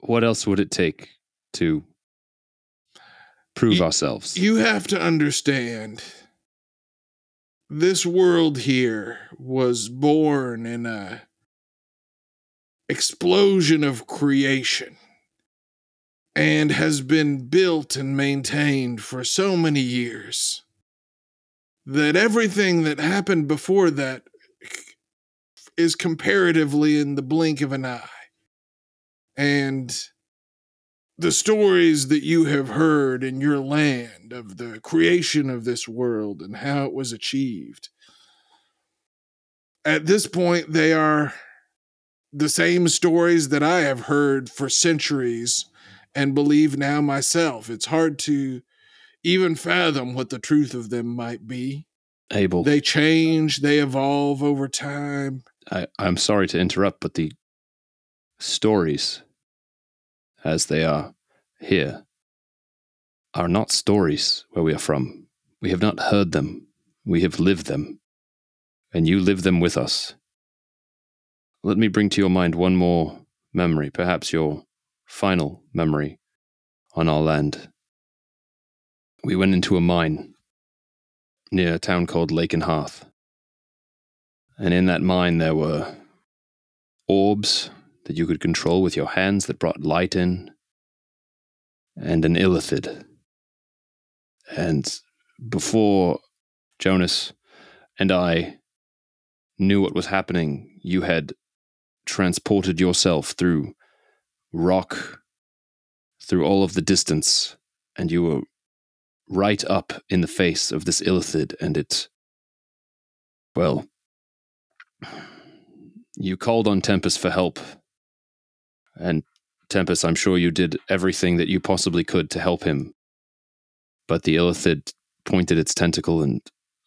what else would it take to prove You- ourselves? You have to understand this world here was born in a explosion of creation and has been built and maintained for so many years that everything that happened before that is comparatively in the blink of an eye and the stories that you have heard in your land of the creation of this world and how it was achieved. At this point, they are the same stories that I have heard for centuries and believe now myself. It's hard to even fathom what the truth of them might be. Abel, They change, they evolve over time. I, I'm sorry to interrupt, but the stories, as they are here, are not stories where we are from. We have not heard them, we have lived them, and you live them with us. Let me bring to your mind one more memory, perhaps your final memory on our land. We went into a mine near a town called Lake and Hearth. And in that mine, there were orbs that you could control with your hands that brought light in, and an illithid. And before Jonas and I knew what was happening, you had transported yourself through rock, through all of the distance, and you were right up in the face of this illithid, and it. Well. You called on Tempest for help. And Tempest, I'm sure you did everything that you possibly could to help him. But the illithid pointed its tentacle, and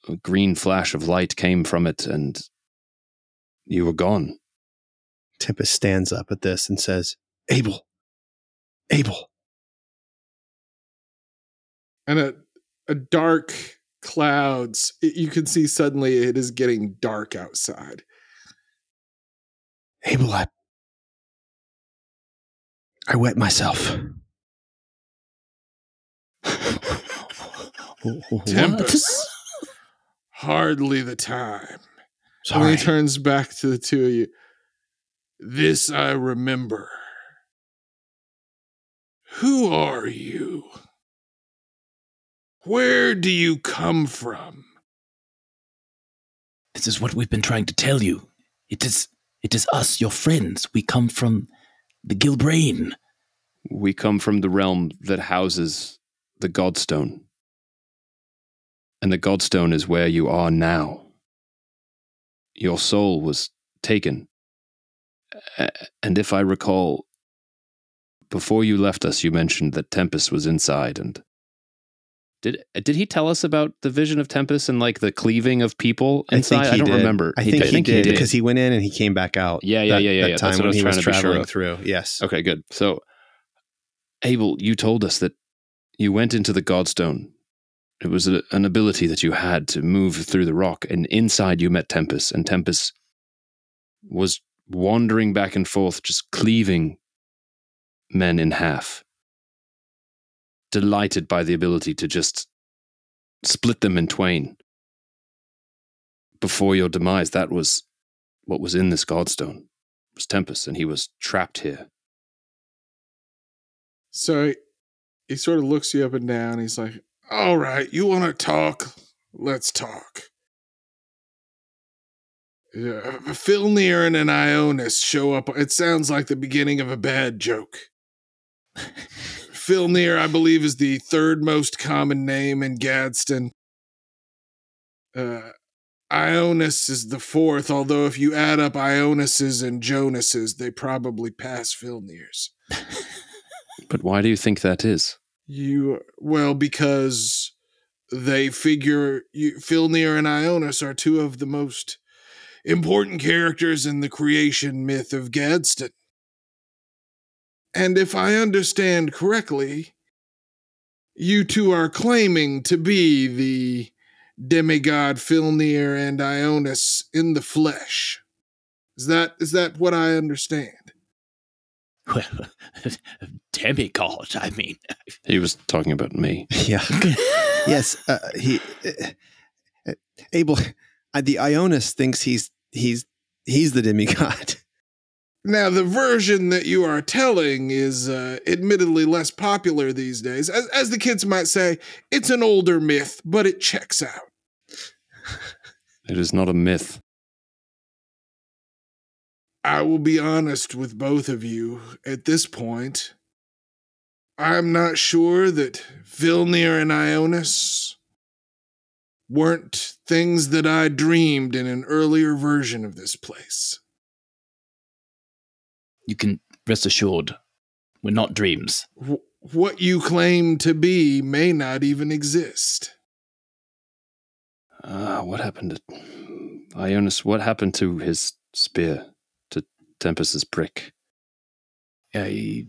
a green flash of light came from it, and you were gone. Tempest stands up at this and says, Abel, Abel. and a a dark clouds it- you can see suddenly it is getting dark outside. Abel, I, I wet myself. tempest. Hardly the time. And he turns back to the two of you this i remember who are you where do you come from This is what we've been trying to tell you. It is it is us, your friends. We come from the Gilbrain. We come from the realm that houses the Godstone. And the Godstone is where you are now. Your soul was taken. And if I recall, before you left us, you mentioned that Tempest was inside. And did did he tell us about the vision of Tempest and like the cleaving of people inside? I, don't did. remember. I think he, did because he went in and he came back out. Yeah, yeah, that, yeah, yeah, That yeah. time That's what when I was he trying was sure traveling of. through. Yes. Okay, good. So, Abel, you told us that you went into the Godstone. It was a, an ability that you had to move through the rock, and inside you met Tempest, and Tempest was wandering back and forth, just cleaving men in half, delighted by the ability to just split them in twain. Before your demise, that was what was in this Godstone. Was Tempest, and he was trapped here. So he sort of looks you up and down. He's like, All right, you want to talk? Let's talk. Uh, Filnir and an Ionis show up. It sounds like the beginning of a bad joke. Filnir, I believe, is the third most common name in Gadsden. Uh, Ionis is the fourth, although if you add up Ionises and Jonases, they probably pass Filnir's. But why do you think that is? You well because they figure you, Filnir and Ionis are two of the most important characters in the creation myth of Gadsden. And if I understand correctly, you two are claiming to be the demigod Filnir and Ionis in the flesh. Is that is that what I understand? Well, demigod, I mean. He was talking about me. Yeah. yes. Uh, he. Uh, uh, Abel. Uh, the Ionis thinks he's he's he's the demigod. Now, the version that you are telling is uh, admittedly less popular these days. As, as the kids might say, it's an older myth, but it checks out. It is not a myth. I will be honest with both of you at this point. I'm not sure that Filnir and Ionis weren't things that I dreamed in an earlier version of this place. You can rest assured, we're not dreams. Wh- what you claim to be may not even exist. Ah, what happened to Ionis? What happened to his spear? To Tempest's prick? I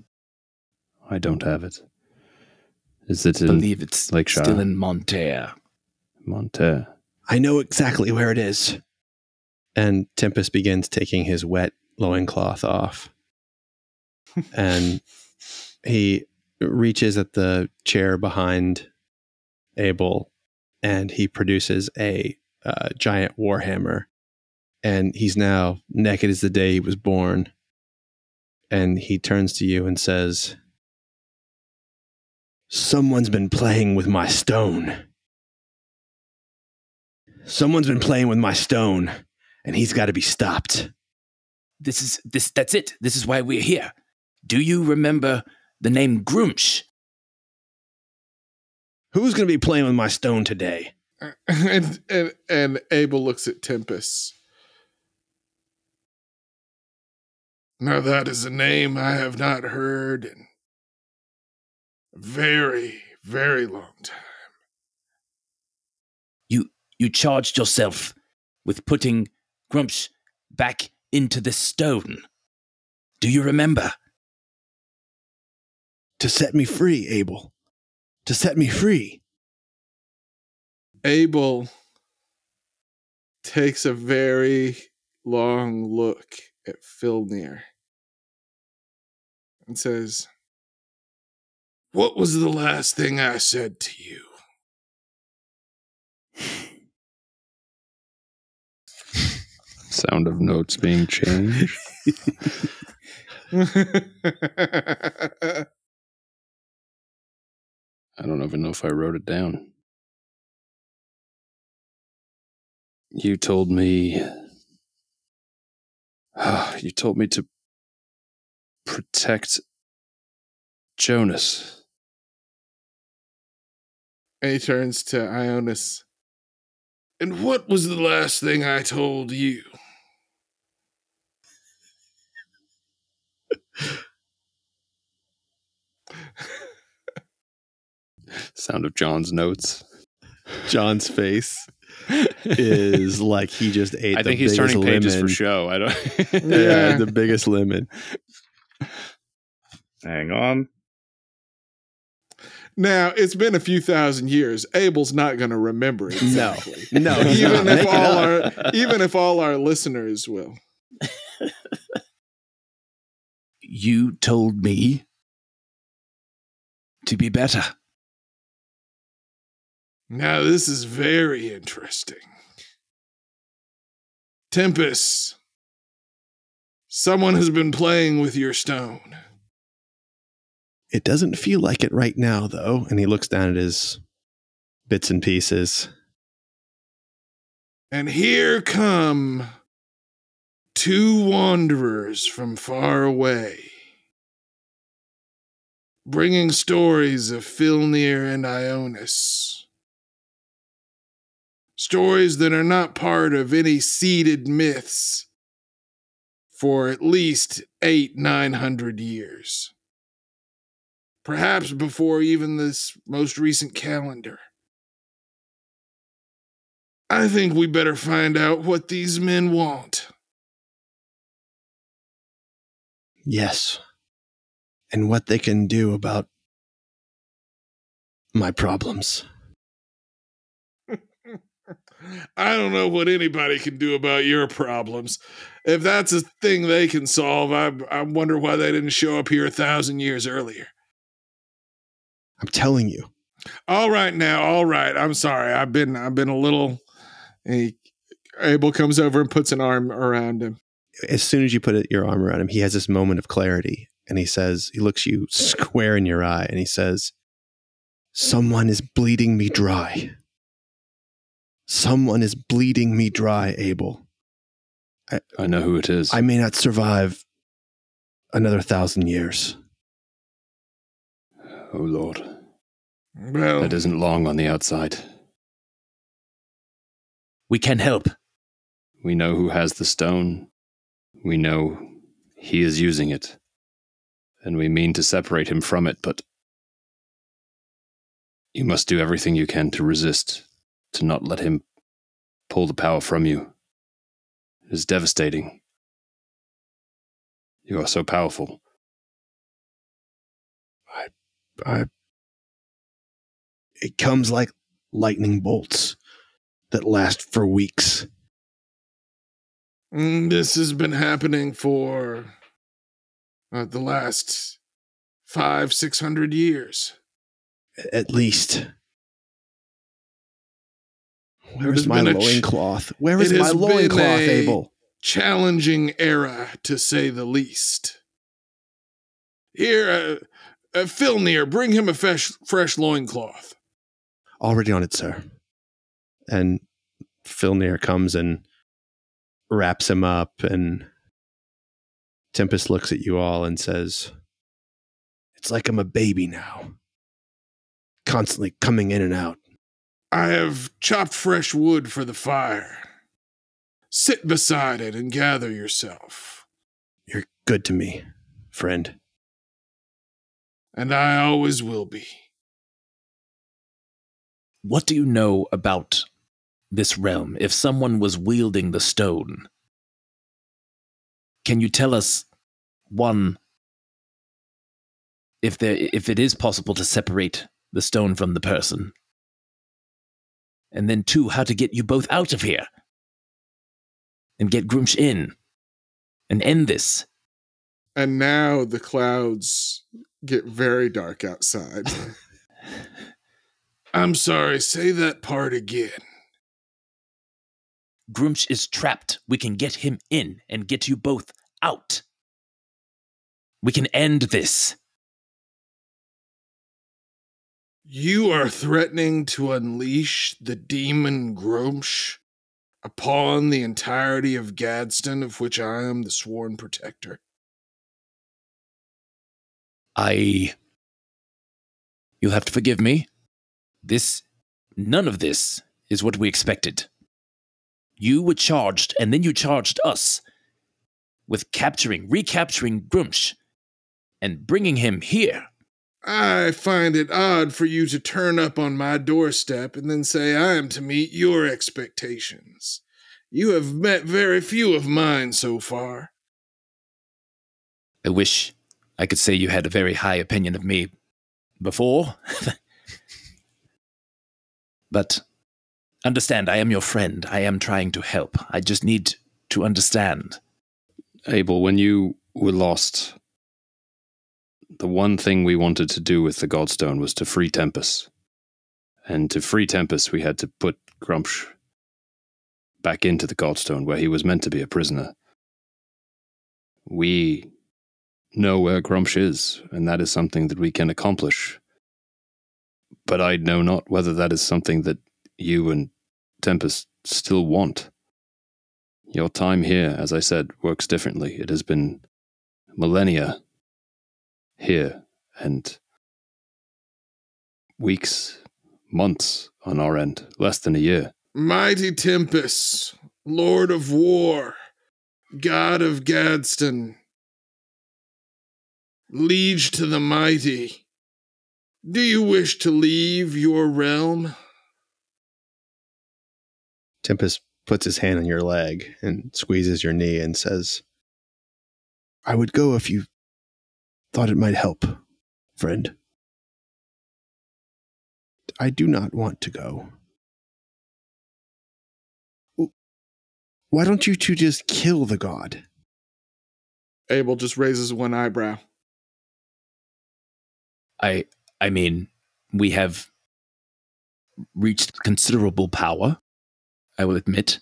I don't have it. Is it in believe it's Lakeshire. still in Monterre. I know exactly where it is. And Tempest begins taking his wet loincloth off. and he reaches at the chair behind Abel and he produces a uh, giant warhammer. And he's now naked as the day he was born. And he turns to you and says, Someone's been playing with my stone. Someone's been playing with my stone, and he's got to be stopped. This is this that's it. This is why we're here. Do you remember the name Grumsh? Who's going to be playing with my stone today? and, and and Abel looks at Tempest. Now that is a name I have not heard in a very, very long time. You you charged yourself with putting Grumsh back into the stone. Do you remember? To set me free, Abel. To set me free. Abel takes a very long look at Filnir and says, What was the last thing I said to you? Sound of notes being changed. I don't even know if I wrote it down. You told me. You told me to protect Jonas. and he turns to Ionis. And what was the last thing I told you? Sound of John's notes. John's face is like he just ate. I the think he's biggest turning pages for show. I don't. Yeah, Yeah. the biggest lemon. Hang on. Now, it's been a few thousand years. Abel's not going to remember it No. exactly. No, he's even if all our even if all our listeners will. You told me to be better. Now, this is very interesting. Tempest, someone has been playing with your stone. It doesn't feel like it right now, though. And he looks down at his bits and pieces. And here come two wanderers from far away, bringing stories of Filnir and Ionis. Stories that are not part of any seeded myths for at least eight, nine hundred years. Perhaps before even this most recent calendar. I think we better find out what these men want. Yes. And what they can do about my problems. I don't know what anybody can do about your problems. If that's a thing they can solve, I, I wonder why they didn't show up here a thousand years earlier. I'm telling you. All right, now, all right. I'm sorry. I've been, I've been a little. He, Abel comes over and puts an arm around him. As soon as you put your arm around him, he has this moment of clarity. And he says, he looks you square in your eye and he says, Someone is bleeding me dry. Someone is bleeding me dry, Abel. I know who it is. I may not survive another thousand years. oh Lord, Well, that isn't long on the outside. We can help. We know who has the stone. We know he is using it. And we mean to separate him from it, but you must do everything you can to resist, to not let him pull the power from you. It is devastating. You are so powerful. I, I, it comes like lightning bolts that last for weeks. Mm, this has been happening for uh, the last five, six hundred years. At least. Where It has is my a ch- loincloth? Where is my loincloth, Abel? challenging era, to say the least. Here, uh, uh, Filnir, bring him a fresh, fresh loincloth. Already on it, sir. And Filnir comes and wraps him up, and Tempest looks at you all and says, It's like I'm a baby now, constantly coming in and out. I have chopped fresh wood for the fire. Sit beside it and gather yourself. You're good to me, friend. And I always will be. What do you know about this realm if someone was wielding the stone? Can you tell us one if there if it is possible to separate the stone from the person? And then two, how to get you both out of here and get Grumsh in and end this. And now the clouds get very dark outside. I'm sorry, say that part again. Grumsh is trapped. We can get him in and get you both out. We can end this. You are threatening to unleash the demon Grumsh upon the entirety of Gadsden, of which I am the sworn protector. I. You'll have to forgive me. This. None of this is what we expected. You were charged, and then you charged us with capturing, recapturing Grumsh, and bringing him here. I find it odd for you to turn up on my doorstep and then say I am to meet your expectations. You have met very few of mine so far. I wish I could say you had a very high opinion of me before. but understand, I am your friend. I am trying to help. I just need to understand. Abel, when you were lost, the one thing we wanted to do with the Godstone was to free Tempest. And to free Tempest, we had to put Grumsh back into the Godstone where he was meant to be a prisoner. We know where Grumsh is, and that is something that we can accomplish. But I know not whether that is something that you and Tempest still want. Your time here, as I said, works differently. It has been millennia here and weeks, months on our end, less than a year. Mighty Tempest, Lord of War, God of Gadsden, Liege to the Mighty, do you wish to leave your realm? Tempest puts his hand on your leg and squeezes your knee and says, I would go if you thought it might help, friend. I do not want to go. Why don't you two just kill the god? Abel just raises one eyebrow. I I mean, we have reached considerable power, I will admit.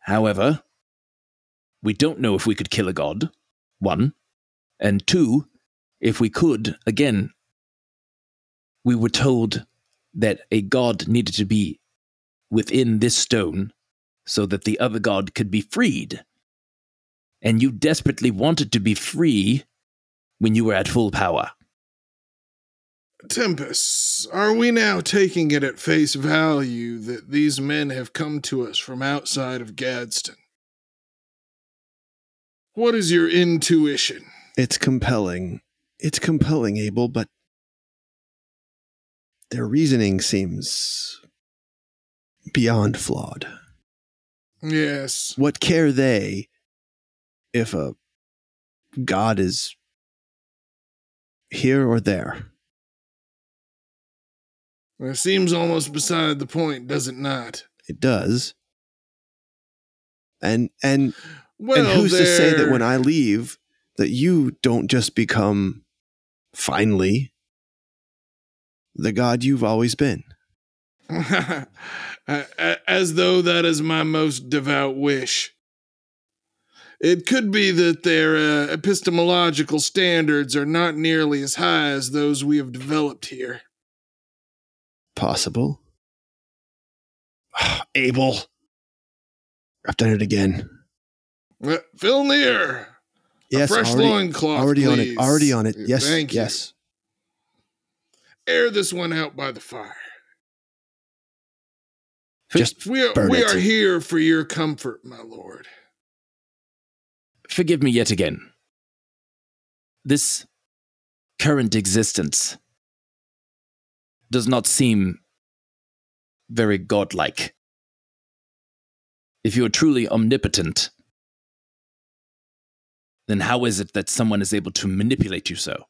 However, we don't know if we could kill a god. One. And two, if we could, again, we were told that a god needed to be within this stone so that the other god could be freed. And you desperately wanted to be free when you were at full power. Tempest, are we now taking it at face value that these men have come to us from outside of Gadsden? What is your intuition? It's compelling. It's compelling, Abel, but their reasoning seems beyond flawed. Yes. What care they if a god is here or there? It seems almost beside the point, does it not? It does. And and Well, and who's to say that when I leave that you don't just become finally the god you've always been? As though that is my most devout wish. It could be that their uh, epistemological standards are not nearly as high as those we have developed here. Possible. Abel. I've done it again. Uh, Filnir, Yes, a fresh already, loincloth, already on it. Already on it. Yes. Thank you. Air this one out by the fire. Just We are, burn we it. are here for your comfort, my lord. Forgive me yet again. This current existence does not seem very godlike. If you are truly omnipotent, then how is it that someone is able to manipulate you so?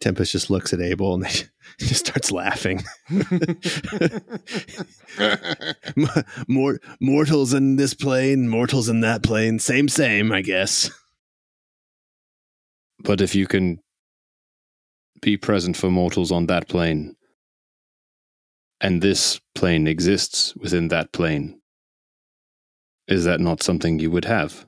Tempest just looks at Abel and he just starts laughing. Mor- mortals in this plane, mortals in that plane, same, same, I guess. But if you can be present for mortals on that plane, and this plane exists within that plane, is that not something you would have?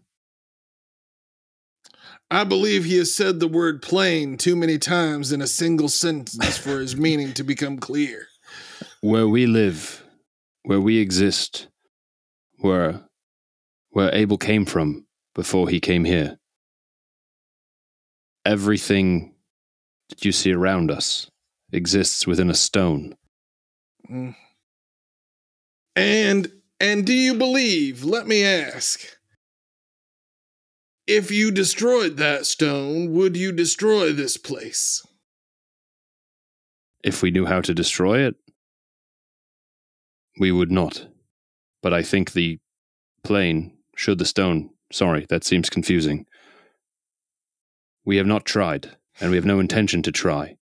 I believe he has said the word plane too many times in a single sentence for his meaning to become clear. Where we live, where we exist, where where Abel came from before he came here. Everything that you see around us exists within a stone. Mm. And and do you believe, let me ask, if you destroyed that stone, would you destroy this place? If we knew how to destroy it, we would not. But I think the plane, should the stone, sorry, that seems confusing. We have not tried, and we have no intention to try.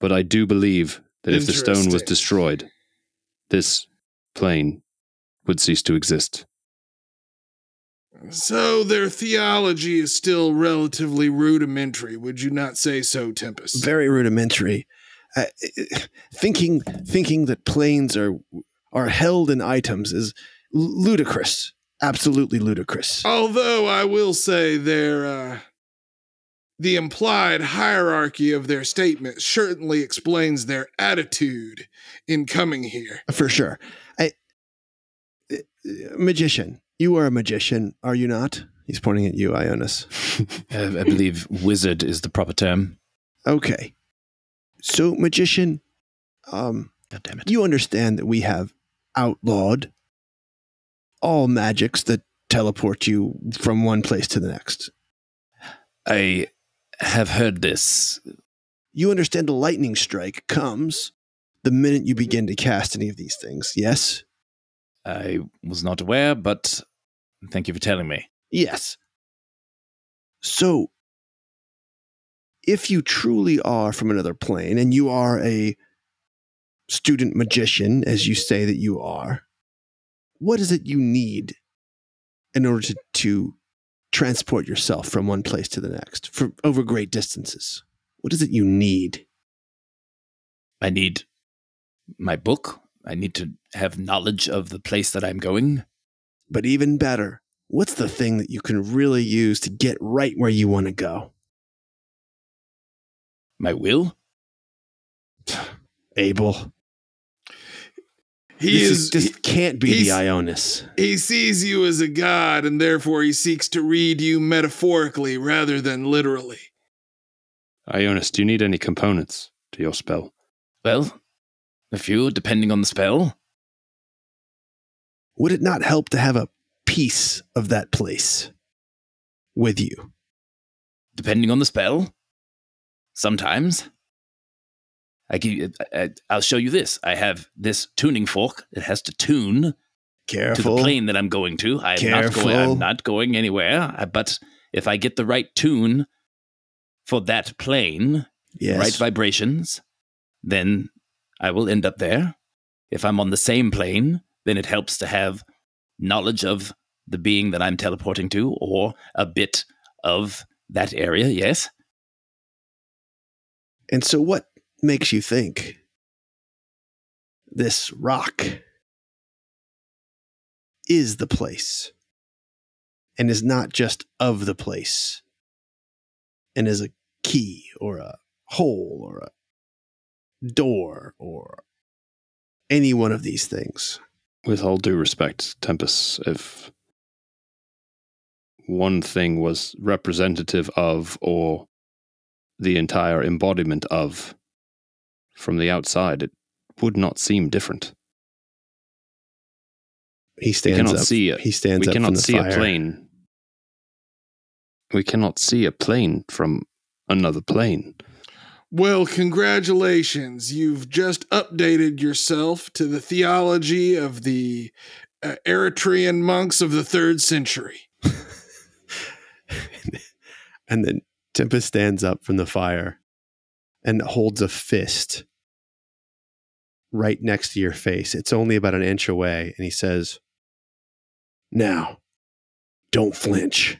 But I do believe that if the stone was destroyed, this plane would cease to exist. So their theology is still relatively rudimentary, would you not say so, Tempest? Very rudimentary. Uh, thinking thinking that planes are are held in items is ludicrous. Absolutely ludicrous. Although I will say their uh, the implied hierarchy of their statement certainly explains their attitude in coming here. For sure. I, uh, magician. You are a magician, are you not? He's pointing at you, Ionis. Uh, I believe wizard is the proper term. Okay. So, magician, um, God damn it. you understand that we have outlawed all magics that teleport you from one place to the next. I have heard this. You understand a lightning strike comes the minute you begin to cast any of these things, yes? I was not aware, but thank you for telling me. Yes. So, if you truly are from another plane and you are a student magician, as you say that you are, what is it you need in order to, to transport yourself from one place to the next for over great distances? What is it you need? I need my book. I need to have knowledge of the place that I'm going. But even better, what's the thing that you can really use to get right where you want to go? My will? Abel. He this is this he, can't be the he's- Ionis. he sees you as a god and therefore he seeks to read you metaphorically rather than literally. Ionis, do you need any components to your spell? Well, a few, depending on the spell. Would it not help to have a piece of that place with you? Depending on the spell. Sometimes. I give, I, I'll show you this. I have this tuning fork. It has to tune Careful. to the plane that I'm going to. I'm not Careful. going. I'm not going anywhere. I- But if I get the right tune for that plane, Yes. right vibrations, then I will end up there. If I'm on the same plane, then it helps to have knowledge of the being that I'm teleporting to, or a bit of that area. Yes. and so, what makes you think this rock is the place and is not just of the place and is a key or a hole or a door or any one of these things. With all due respect, Tempest, if one thing was representative of or the entire embodiment of from the outside, it would not seem different. He We stands cannot up. see it. he stands we up from cannot the see fire. a plane. We cannot see a plane from another plane. Well, congratulations. You've just updated yourself to the theology of the uh, Eritrean monks of the third century. And then Tempest stands up from the fire and holds a fist right next to your face. It's only about an inch away. And he says, Now, don't flinch.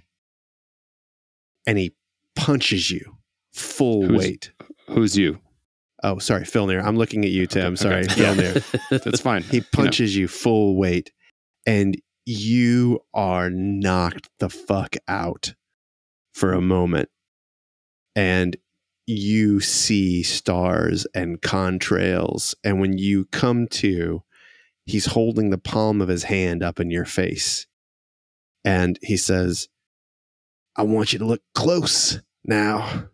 And he punches you full Who's- weight. Who's you? Oh, sorry, Phil Filnir. I'm looking at you, Tim. Okay, sorry, okay. Yeah. Filnir. That's fine. He punches you full weight and you are knocked the fuck out for a moment. And you see stars and contrails. And when you come to, he's holding the palm of his hand up in your face. And he says, I want you to look close now.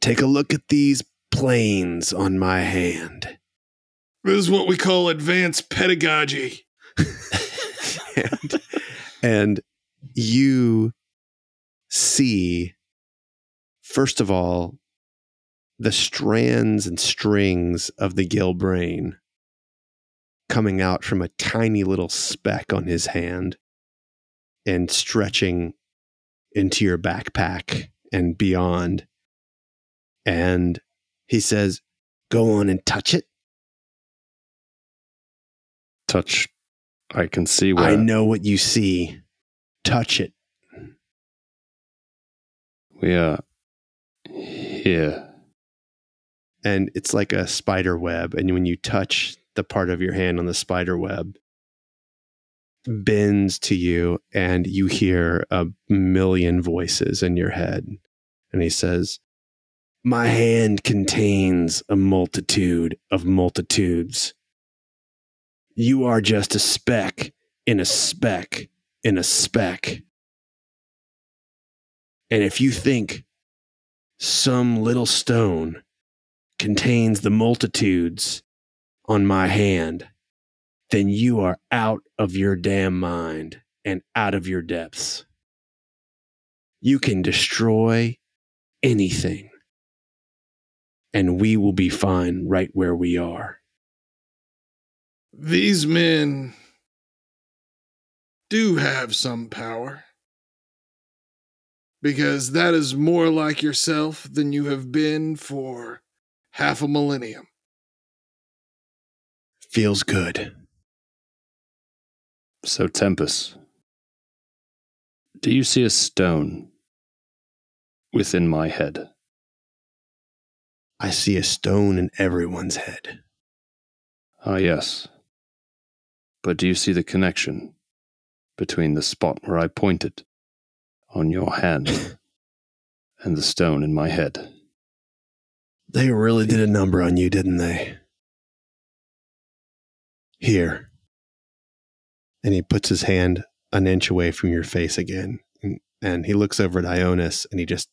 Take a look at these planes on my hand. This is what we call advanced pedagogy. and, and you see, first of all, the strands and strings of the gill brain coming out from a tiny little speck on his hand and stretching into your backpack and beyond. And he says, Go on and touch it. Touch. I can see where. I know what you see. Touch it. We are here. and it's like a spider web. And when you touch the part of your hand on the spider web bends to you and you hear a million voices in your head. And he says my hand contains a multitude of multitudes. You are just a speck in a speck in a speck. And if you think some little stone contains the multitudes on my hand, then you are out of your damn mind and out of your depths. You can destroy anything, and we will be fine right where we are. These men do have some power. Because that is more like yourself than you have been for half a millennium. Feels good. So, Tempest, do you see a stone within my head? I see a stone in everyone's head. Ah, yes. But do you see the connection between the spot where I pointed on your hand and the stone in my head? They really did a number on you, didn't they? Here. And he puts his hand an inch away from your face again. And, and he looks over at Ionis and he just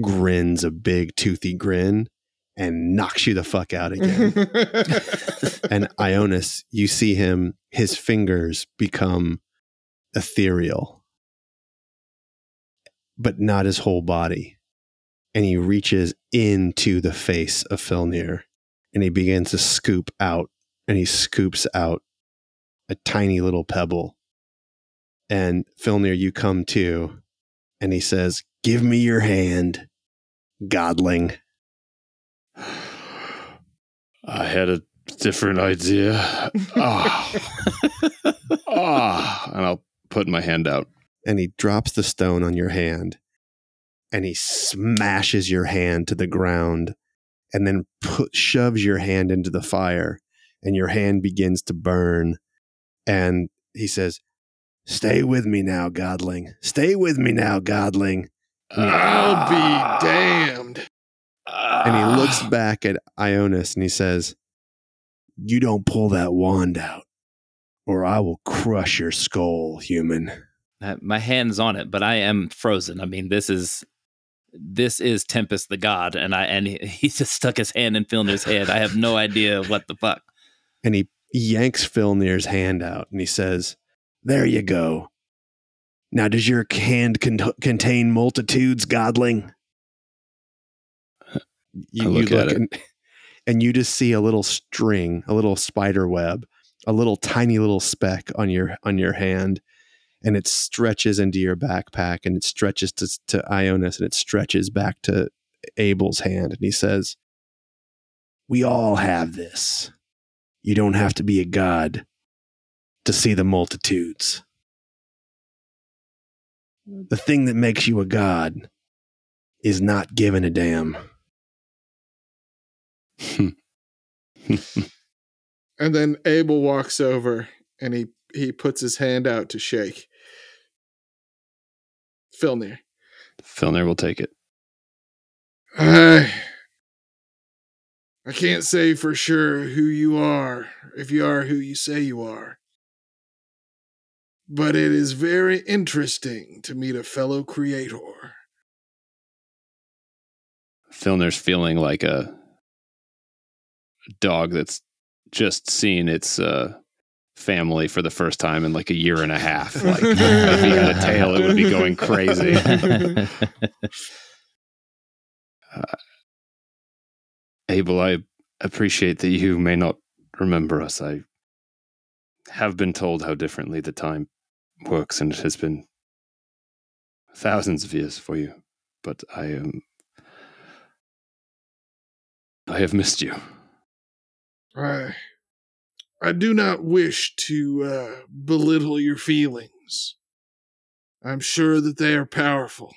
grins a big toothy grin and knocks you the fuck out again. and Ionis, you see him, his fingers become ethereal, but not his whole body. And he reaches into the face of Filnir and he begins to scoop out, and he scoops out a tiny little pebble. And Filnir, you come to, and he says, Give me your hand, godling. I had a different idea. Ah. ah. And I'll put my hand out. And he drops the stone on your hand and he smashes your hand to the ground and then put, shoves your hand into the fire and your hand begins to burn and he says stay with me now godling stay with me now godling I'll be damned. and he looks back at ionis and he says You don't pull that wand out, or I will crush your skull, human. Uh, my hand's on it, but I am frozen. I mean, this is this is Tempest the god, and I and he, he just stuck his hand in Filnir's head. I have no idea what the fuck. And he yanks Filnir's hand out and he says, There you go. Now, does your hand con- contain multitudes, godling? You, I look you at it. and, and you just see a little string, a little spider web, a little tiny little speck on your on your hand, and it stretches into your backpack, and it stretches to to Ionis, and it stretches back to Abel's hand, and he says, "We all have this. You don't have to be a god to see the multitudes. The thing that makes you a god is not giving a damn." And then Abel walks over and he he puts his hand out to shake. Filnir. Filner will take it. I I can't say for sure who you are, if you are who you say you are. But it is very interesting to meet a fellow creator. Filnir's feeling like a dog that's just seen its uh, family for the first time in like a year and a half. Like if he had a tail, it would be going crazy. Uh, Abel, I appreciate that you may not remember us. I have been told how differently the time works, and it has been thousands of years for you. But I am. I have missed you. I, I do not wish to uh, belittle your feelings. I'm sure that they are powerful.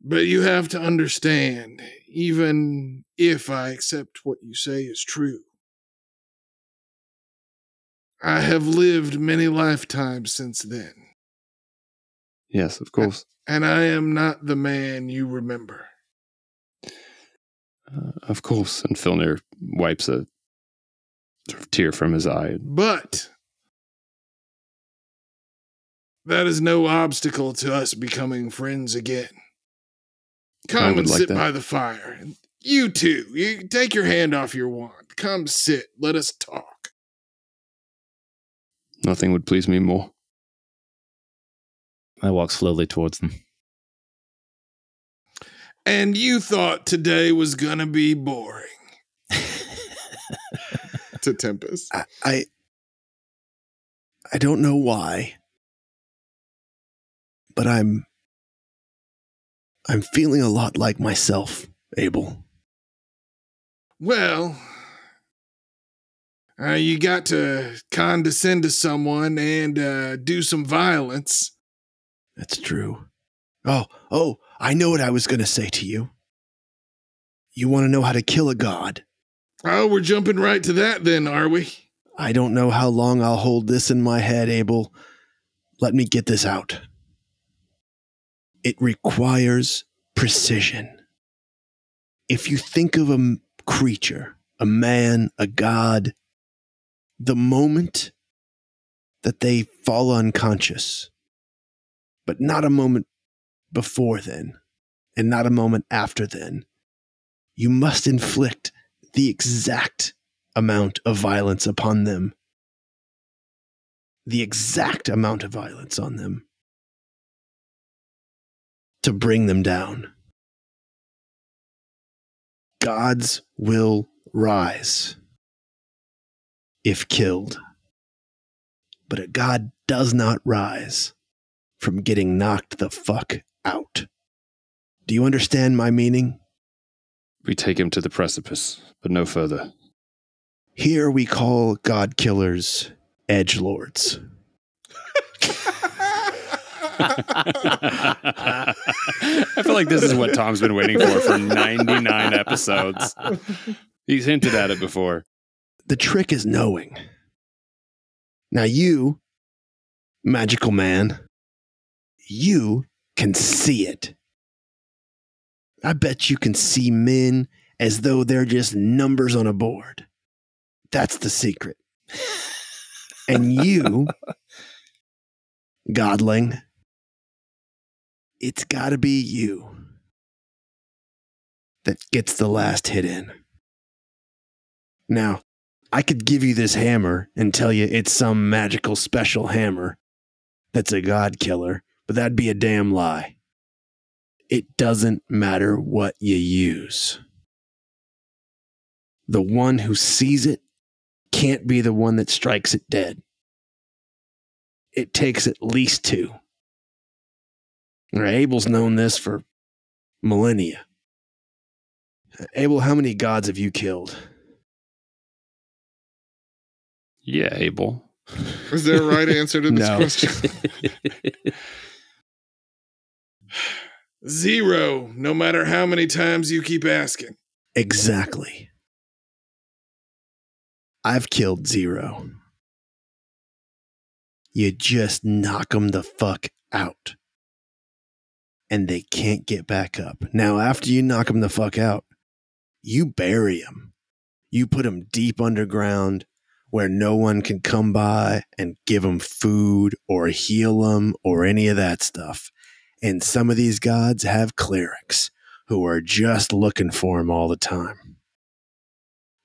But you have to understand, even if I accept what you say is true, I have lived many lifetimes since then, Yes, of course. and I am not the man you remember. Uh, of course. And Filnir wipes a tear from his eye. But that is no obstacle to us becoming friends again. Come and like sit that. by the fire. You too. You take your hand off your wand. Come sit. Let us talk. Nothing would please me more. I walk slowly towards them. And you thought today was gonna be boring. to Tempest. I, I I don't know why, but I'm I'm feeling a lot like myself, Abel. Well, uh, you got to condescend to someone and uh, do some violence. That's true. Oh, oh, I know what I was going to say to you. You want to know how to kill a god? Oh, we're jumping right to that then, are we? I don't know how long I'll hold this in my head, Abel. Let me get this out. It requires precision. If you think of a creature, a man, a god, the moment that they fall unconscious, but not a moment before then, and not a moment after then, you must inflict the exact amount of violence upon them. The exact amount of violence on them to bring them down. Gods will rise if killed, but a god does not rise from getting knocked the fuck out. Do you understand my meaning? We take him to the precipice, but no further. Here we call god killers edge lords. I feel like this is what Tom's been waiting for for 99 episodes. He's hinted at it before. The trick is knowing. Now, you, magical man, you can see it. I bet you can see men as though they're just numbers on a board. That's the secret. And you, Godling, it's got to be you that gets the last hit in. Now, I could give you this hammer and tell you it's some magical special hammer that's a god killer, but that'd be a damn lie. It doesn't matter what you use. The one who sees it can't be the one that strikes it dead. It takes at least two. Now, Abel's known this for millennia. Abel, how many gods have you killed? Yeah, Abel. Is there a right answer to this question? Zero, no matter how many times you keep asking. Exactly. I've killed zero. You just knock them the fuck out. And they can't get back up. Now, after you knock them the fuck out, you bury them. You put them deep underground where no one can come by and give them food or heal them or any of that stuff. And some of these gods have clerics who are just looking for him all the time.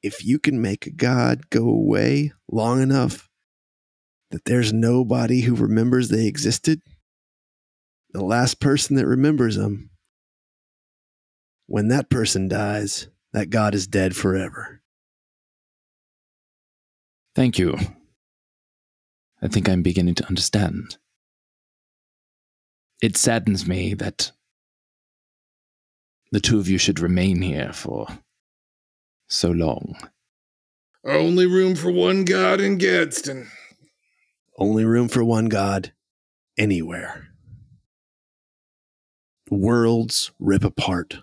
If you can make a god go away long enough that there's nobody who remembers they existed, the last person that remembers them, when that person dies, that god is dead forever. Thank you. I think I'm beginning to understand. It saddens me that the two of you should remain here for so long. Only room for one god in Gadsden. Only room for one god anywhere. Worlds rip apart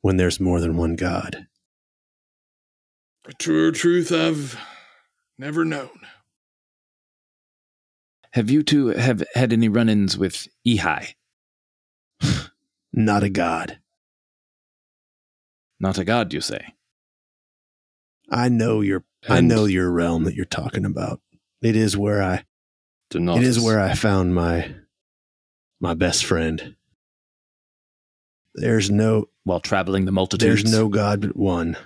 when there's more than one god. A truer truth I've never known. Have you two have had any run-ins with Ehi? Not a god. Not a god, you say? I know your I know your realm that you're talking about. It is where I it is where I found my my best friend. There's no While traveling the multitudes? there's no god but one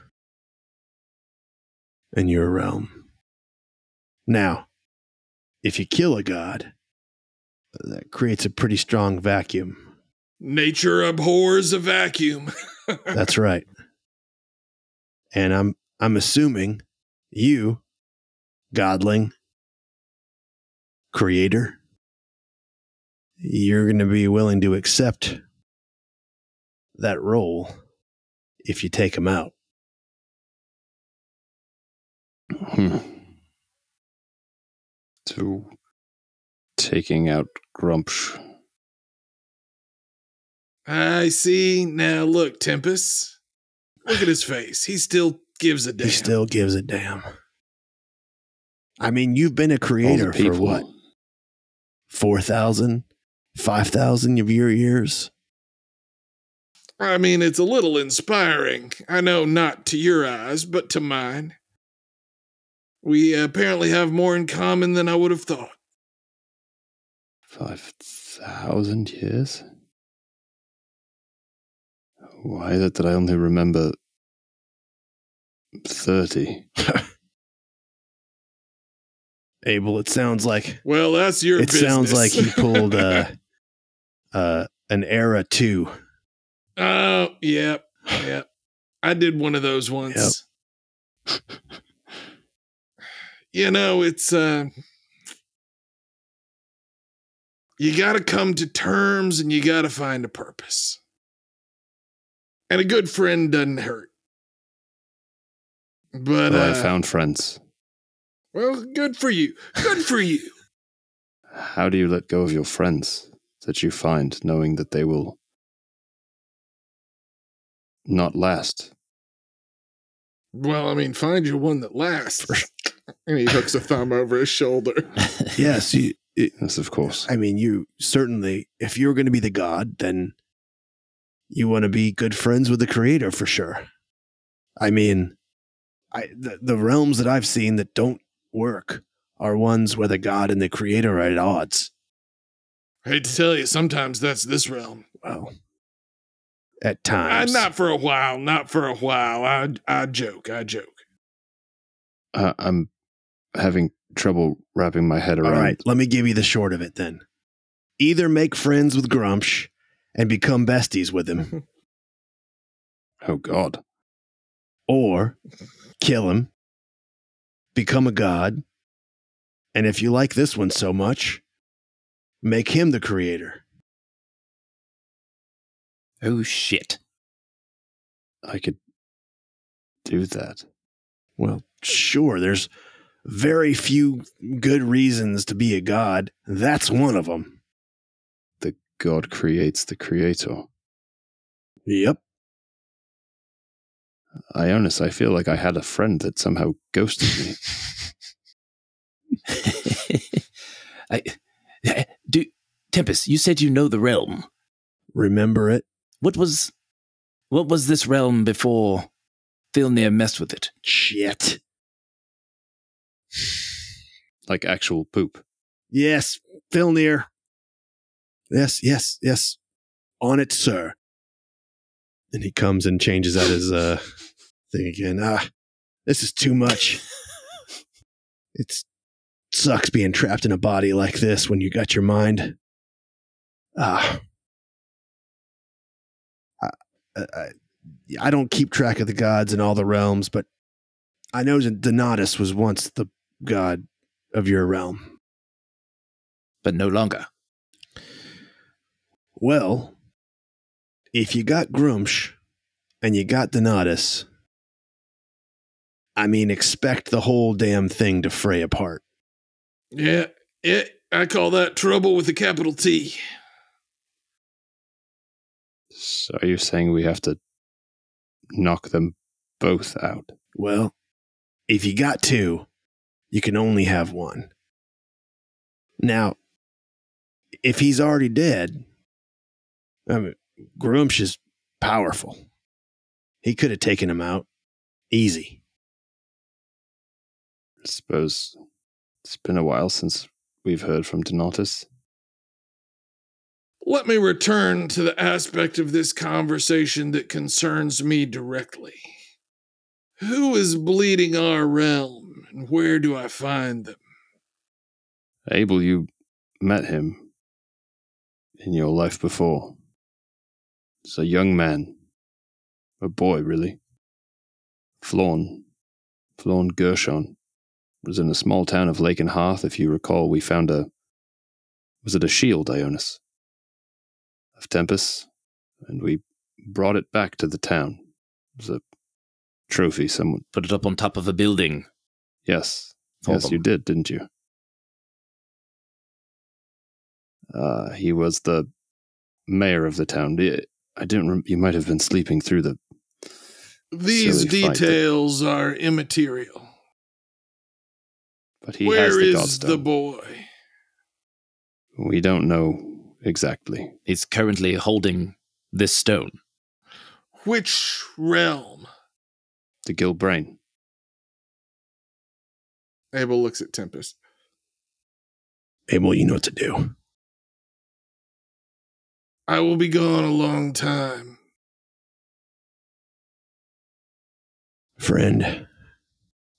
in your realm. Now, if you kill a god, that creates a pretty strong vacuum. Nature abhors a vacuum. That's right. And I'm I'm assuming you, Godling, creator, you're going to be willing to accept that role if you take him out. Hmm. To taking out Grumsh. I see. Now look, Tempest. Look at his face. He still gives a damn. He still gives a damn. I mean, you've been a creator for what? 4,000, 5,000 of your years? I mean, it's a little inspiring. I know not to your eyes, but to mine. We apparently have more in common than I would have thought. Five thousand years? Why is it that I only remember thirty? Abel, it sounds like Well, that's your it sounds like he pulled uh, uh, an era two. Oh, yep, yep. I did one of those once. you know, it's uh you got to come to terms and you got to find a purpose. And a good friend doesn't hurt. But Well, I uh, found friends. well, good for you. Good for you. How do you let go of your friends that you find, knowing that they will not last? Well, I mean, find you one that lasts. and he hooks a thumb over his shoulder. Yes, you, it, Yes, of course. I mean, you certainly, if you're going to be the god, then you want to be good friends with the creator for sure. I mean, I the, the realms that I've seen that don't work are ones where the god and the creator are at odds. I hate to tell you, sometimes that's this realm. Well, at Uh, times. not for a while, not for a while. I I joke, I joke. Uh, I'm having trouble wrapping my head around. right, let me give you the short of it then. Either make friends with Grumsh and become besties with him, Oh God. or kill him, become a god, and if you like this one so much, make him the creator. Oh shit. I could do that. Well, sure, there's very few good reasons to be a god. That's one of them. The God creates the creator. Yep. Ionis, I feel like I had a friend that somehow ghosted me. I, eh, do Tempest, you said you know the realm. Remember it? What was what was this realm before Filnir messed with it? Shit. like actual poop. Yes, Filnir. Yes, yes, yes. On it, sir. And he comes and changes out his uh thing again. Ah, this is too much. It's sucks being trapped in a body like this when you got your mind. Ah. I, I, I don't keep track of the gods in all the realms, but I know that Donatus was once the god of your realm. But no longer. Well, if you got Grumsh and you got Donatus, I mean, expect the whole damn thing to fray apart. Yeah, yeah, I call that trouble with a capital T. So are you saying we have to knock them both out? Well, if you got two, you can only have one. Now, if he's already dead, I mean, Grumsh is powerful. He could have taken him out easy. I suppose it's been a while since we've heard from Donatus. Let me return to the aspect of this conversation that concerns me directly. Who is bleeding our realm, and where do I find them? Abel, you met him in your life before. It's a young man. A boy, really. Flawn. Flawn Gershon. Was in a small town of Lake and Hearth, if you recall. We found a. Was it a shield, Ionis? Of Tempest. And we brought it back to the town. It was a trophy someone. Put it up on top of a building. Yes. For yes, them. you did, didn't you? Uh, he was the mayor of the town. I didn't. Rem- you might have been sleeping through the. These Silly fight that- details are immaterial. But he Where has the is Godstone. the boy? we don't know exactly. He's currently holding this stone. Which realm? The Gilbrain. Abel looks at Tempest. Abel, you know what to do. I will be gone a long time. Friend,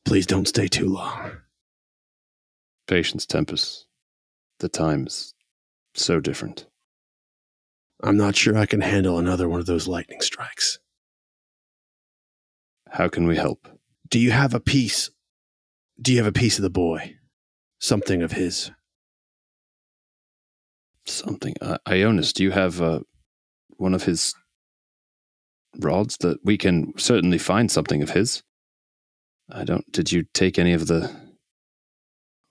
please don't stay too long. Patience, Tempest. The times so different. I'm not sure I can handle another one of those lightning strikes. How can we help? Do you have a piece? Do you have a piece of the boy? Something of his? Something. Uh, Ionis, do you have uh, one of his rods that we can certainly find something of his? I don't. Did you take any of the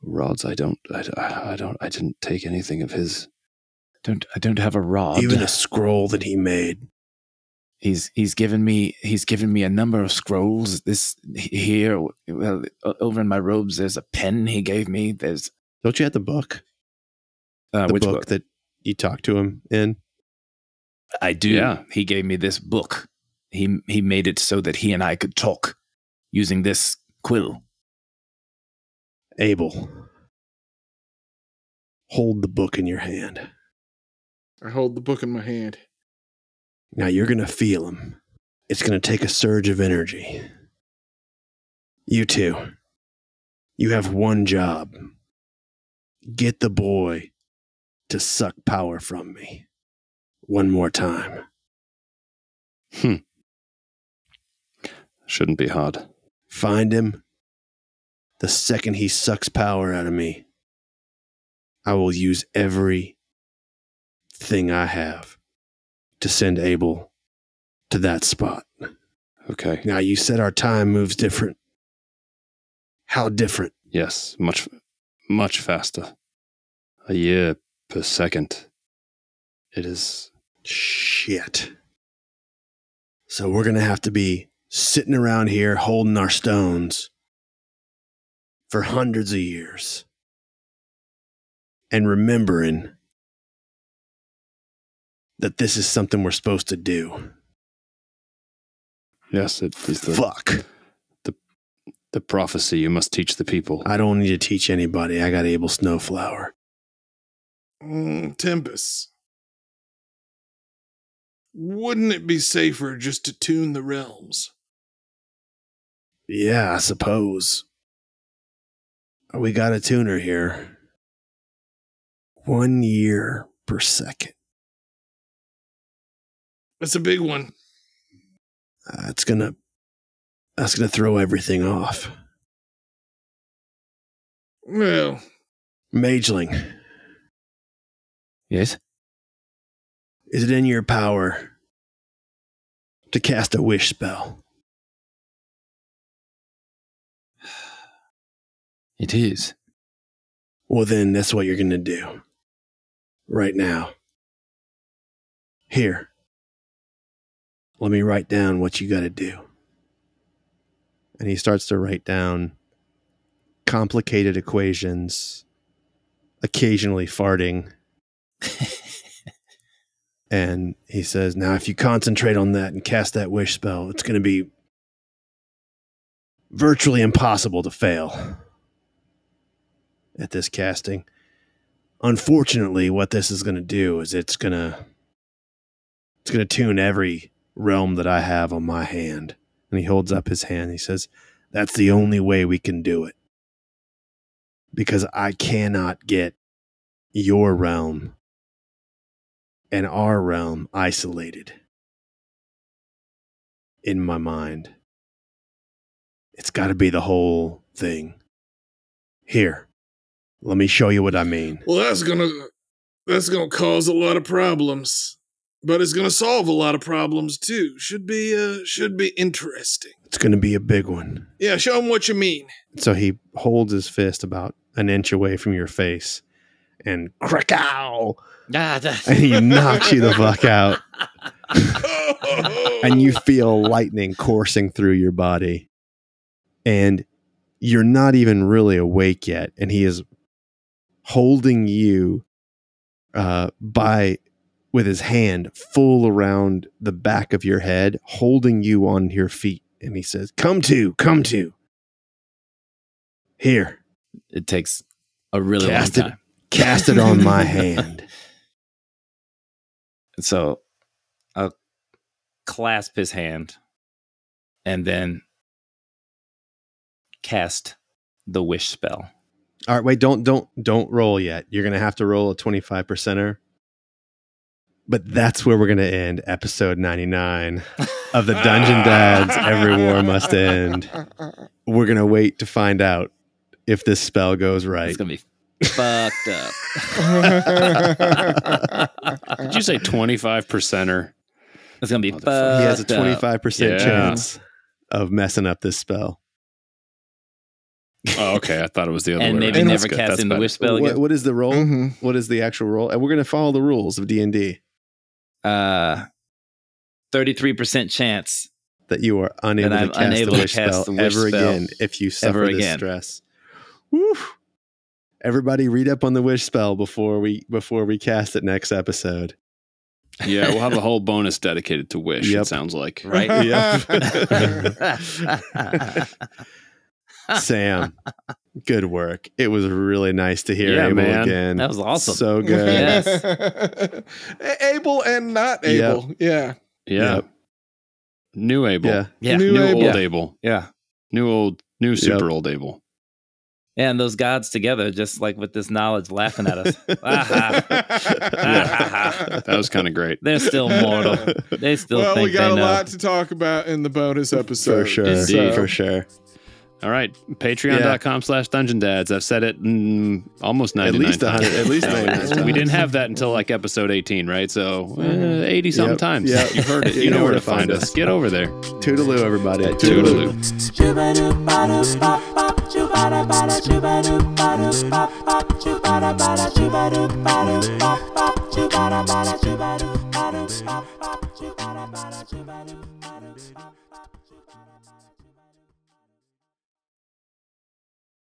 rods? I don't. I, I don't. I didn't take anything of his. Don't I don't have a rod. Even a scroll that he made. He's he's given me he's given me a number of scrolls. This here, well, over in my robes, there's a pen he gave me. There's Don't you have the book? uh, the which book, book? that you talked to him in? I do. Yeah. He gave me this book. he he made it so that he and I could talk using this quill. Abel, hold the book in your hand. I hold the book in my hand. Now you're going to feel him. It's going to take a surge of energy. You two, you have one job get the boy to suck power from me. One more time. Hmm. Shouldn't be hard. Find him. The second he sucks power out of me, I will use every thing I have to send Abel to that spot. Okay. Now, you said our time moves different. How different? Yes, much, much faster. A year per second. It is. Shit. So we're going to have to be sitting around here holding our stones for hundreds of years and remembering that this is something we're supposed to do. Yes, it is the, Fuck. the the prophecy you must teach the people. I don't need to teach anybody. I got Abel Snowflower. Mm, Tempest. Wouldn't it be safer just to tune the realms? Yeah, I suppose. We got a tuner here. One year per second. That's a big one. Uh, it's gonna. That's gonna throw everything off. Well, Mageling, Yes? is it in your power to cast a wish spell? It is. Well, then that's what you're gonna do. Right now. Here. Let me write down what you gotta do. And he starts to write down complicated equations, occasionally farting. and he says, Now, if you concentrate on that and cast that wish spell, it's going to be virtually impossible to fail at this casting. Unfortunately, what this is going to do is it's going to it's going to tune every realm that I have on my hand. And he holds up his hand. He says, "That's the only way we can do it." Because I cannot get your realm and our realm isolated in my mind. It's got to be the whole thing. Here, let me show you what I mean. well, that's gonna that's gonna cause a lot of problems, but it's gonna solve a lot of problems too. Should be uh should be interesting. It's going to be a big one. Yeah, show him what you mean. So he holds his fist about an inch away from your face and crack-ow! Ah, that- And he knocks you the fuck out. and you feel lightning coursing through your body and you're not even really awake yet and he is holding you uh, by with his hand full around the back of your head holding you on your feet and he says come to come to here It takes a really Cast long it. time. cast it on my hand So I'll clasp his hand and then cast the wish spell. all right wait don't don't don't roll yet you're gonna have to roll a 25 percenter but that's where we're gonna end episode 99 of the Dungeon Dads Every War Must End. We're gonna wait to find out if this spell goes right. It's gonna be fucked up. Did you say 25 percenter? It's gonna be Motherfucker. fucked he has a twenty five percent Yeah. chance of messing up this spell. Oh, okay. I thought it was the other and way maybe around. never That's cast in the wish spell What, what is the roll? hmm What is the actual role? And we're gonna follow the rules of D and D Uh, thirty-three percent chance. that you are unable to cast unable the to wish cast spell the wish ever spell again if you suffer ever this again. stress. Woo. Everybody read up on the wish spell before we before we cast it next episode. Yeah, we'll have a whole bonus dedicated to Wish. Yep. It sounds like. Right? Yeah. Sam, good work. It was really nice to hear Yeah, Abel man. again. That was awesome. So good. Yes. able and not Yep. able. Yeah. Yeah. Yep. New Able. Yeah. Yeah. New New, Abel. old Yeah. Abel. Yeah. New old, new super Yep. old Able. And those gods together, just like with this knowledge, laughing at us. Ah, that was kind of great. They're still mortal. They still well, think we got they a know. lot to talk about in the bonus episode. For sure. Indeed. For sure. All right. Patreon.com slash dungeon dads. I've said it mm, almost 99 At least hundred- times. at least No, 99 we didn't have that until like episode 18, right? So uh, 80 Yep. sometimes. Yep. You've heard it. You, know where to find us. Get over there. Toodaloo, everybody. Toodaloo. Chubba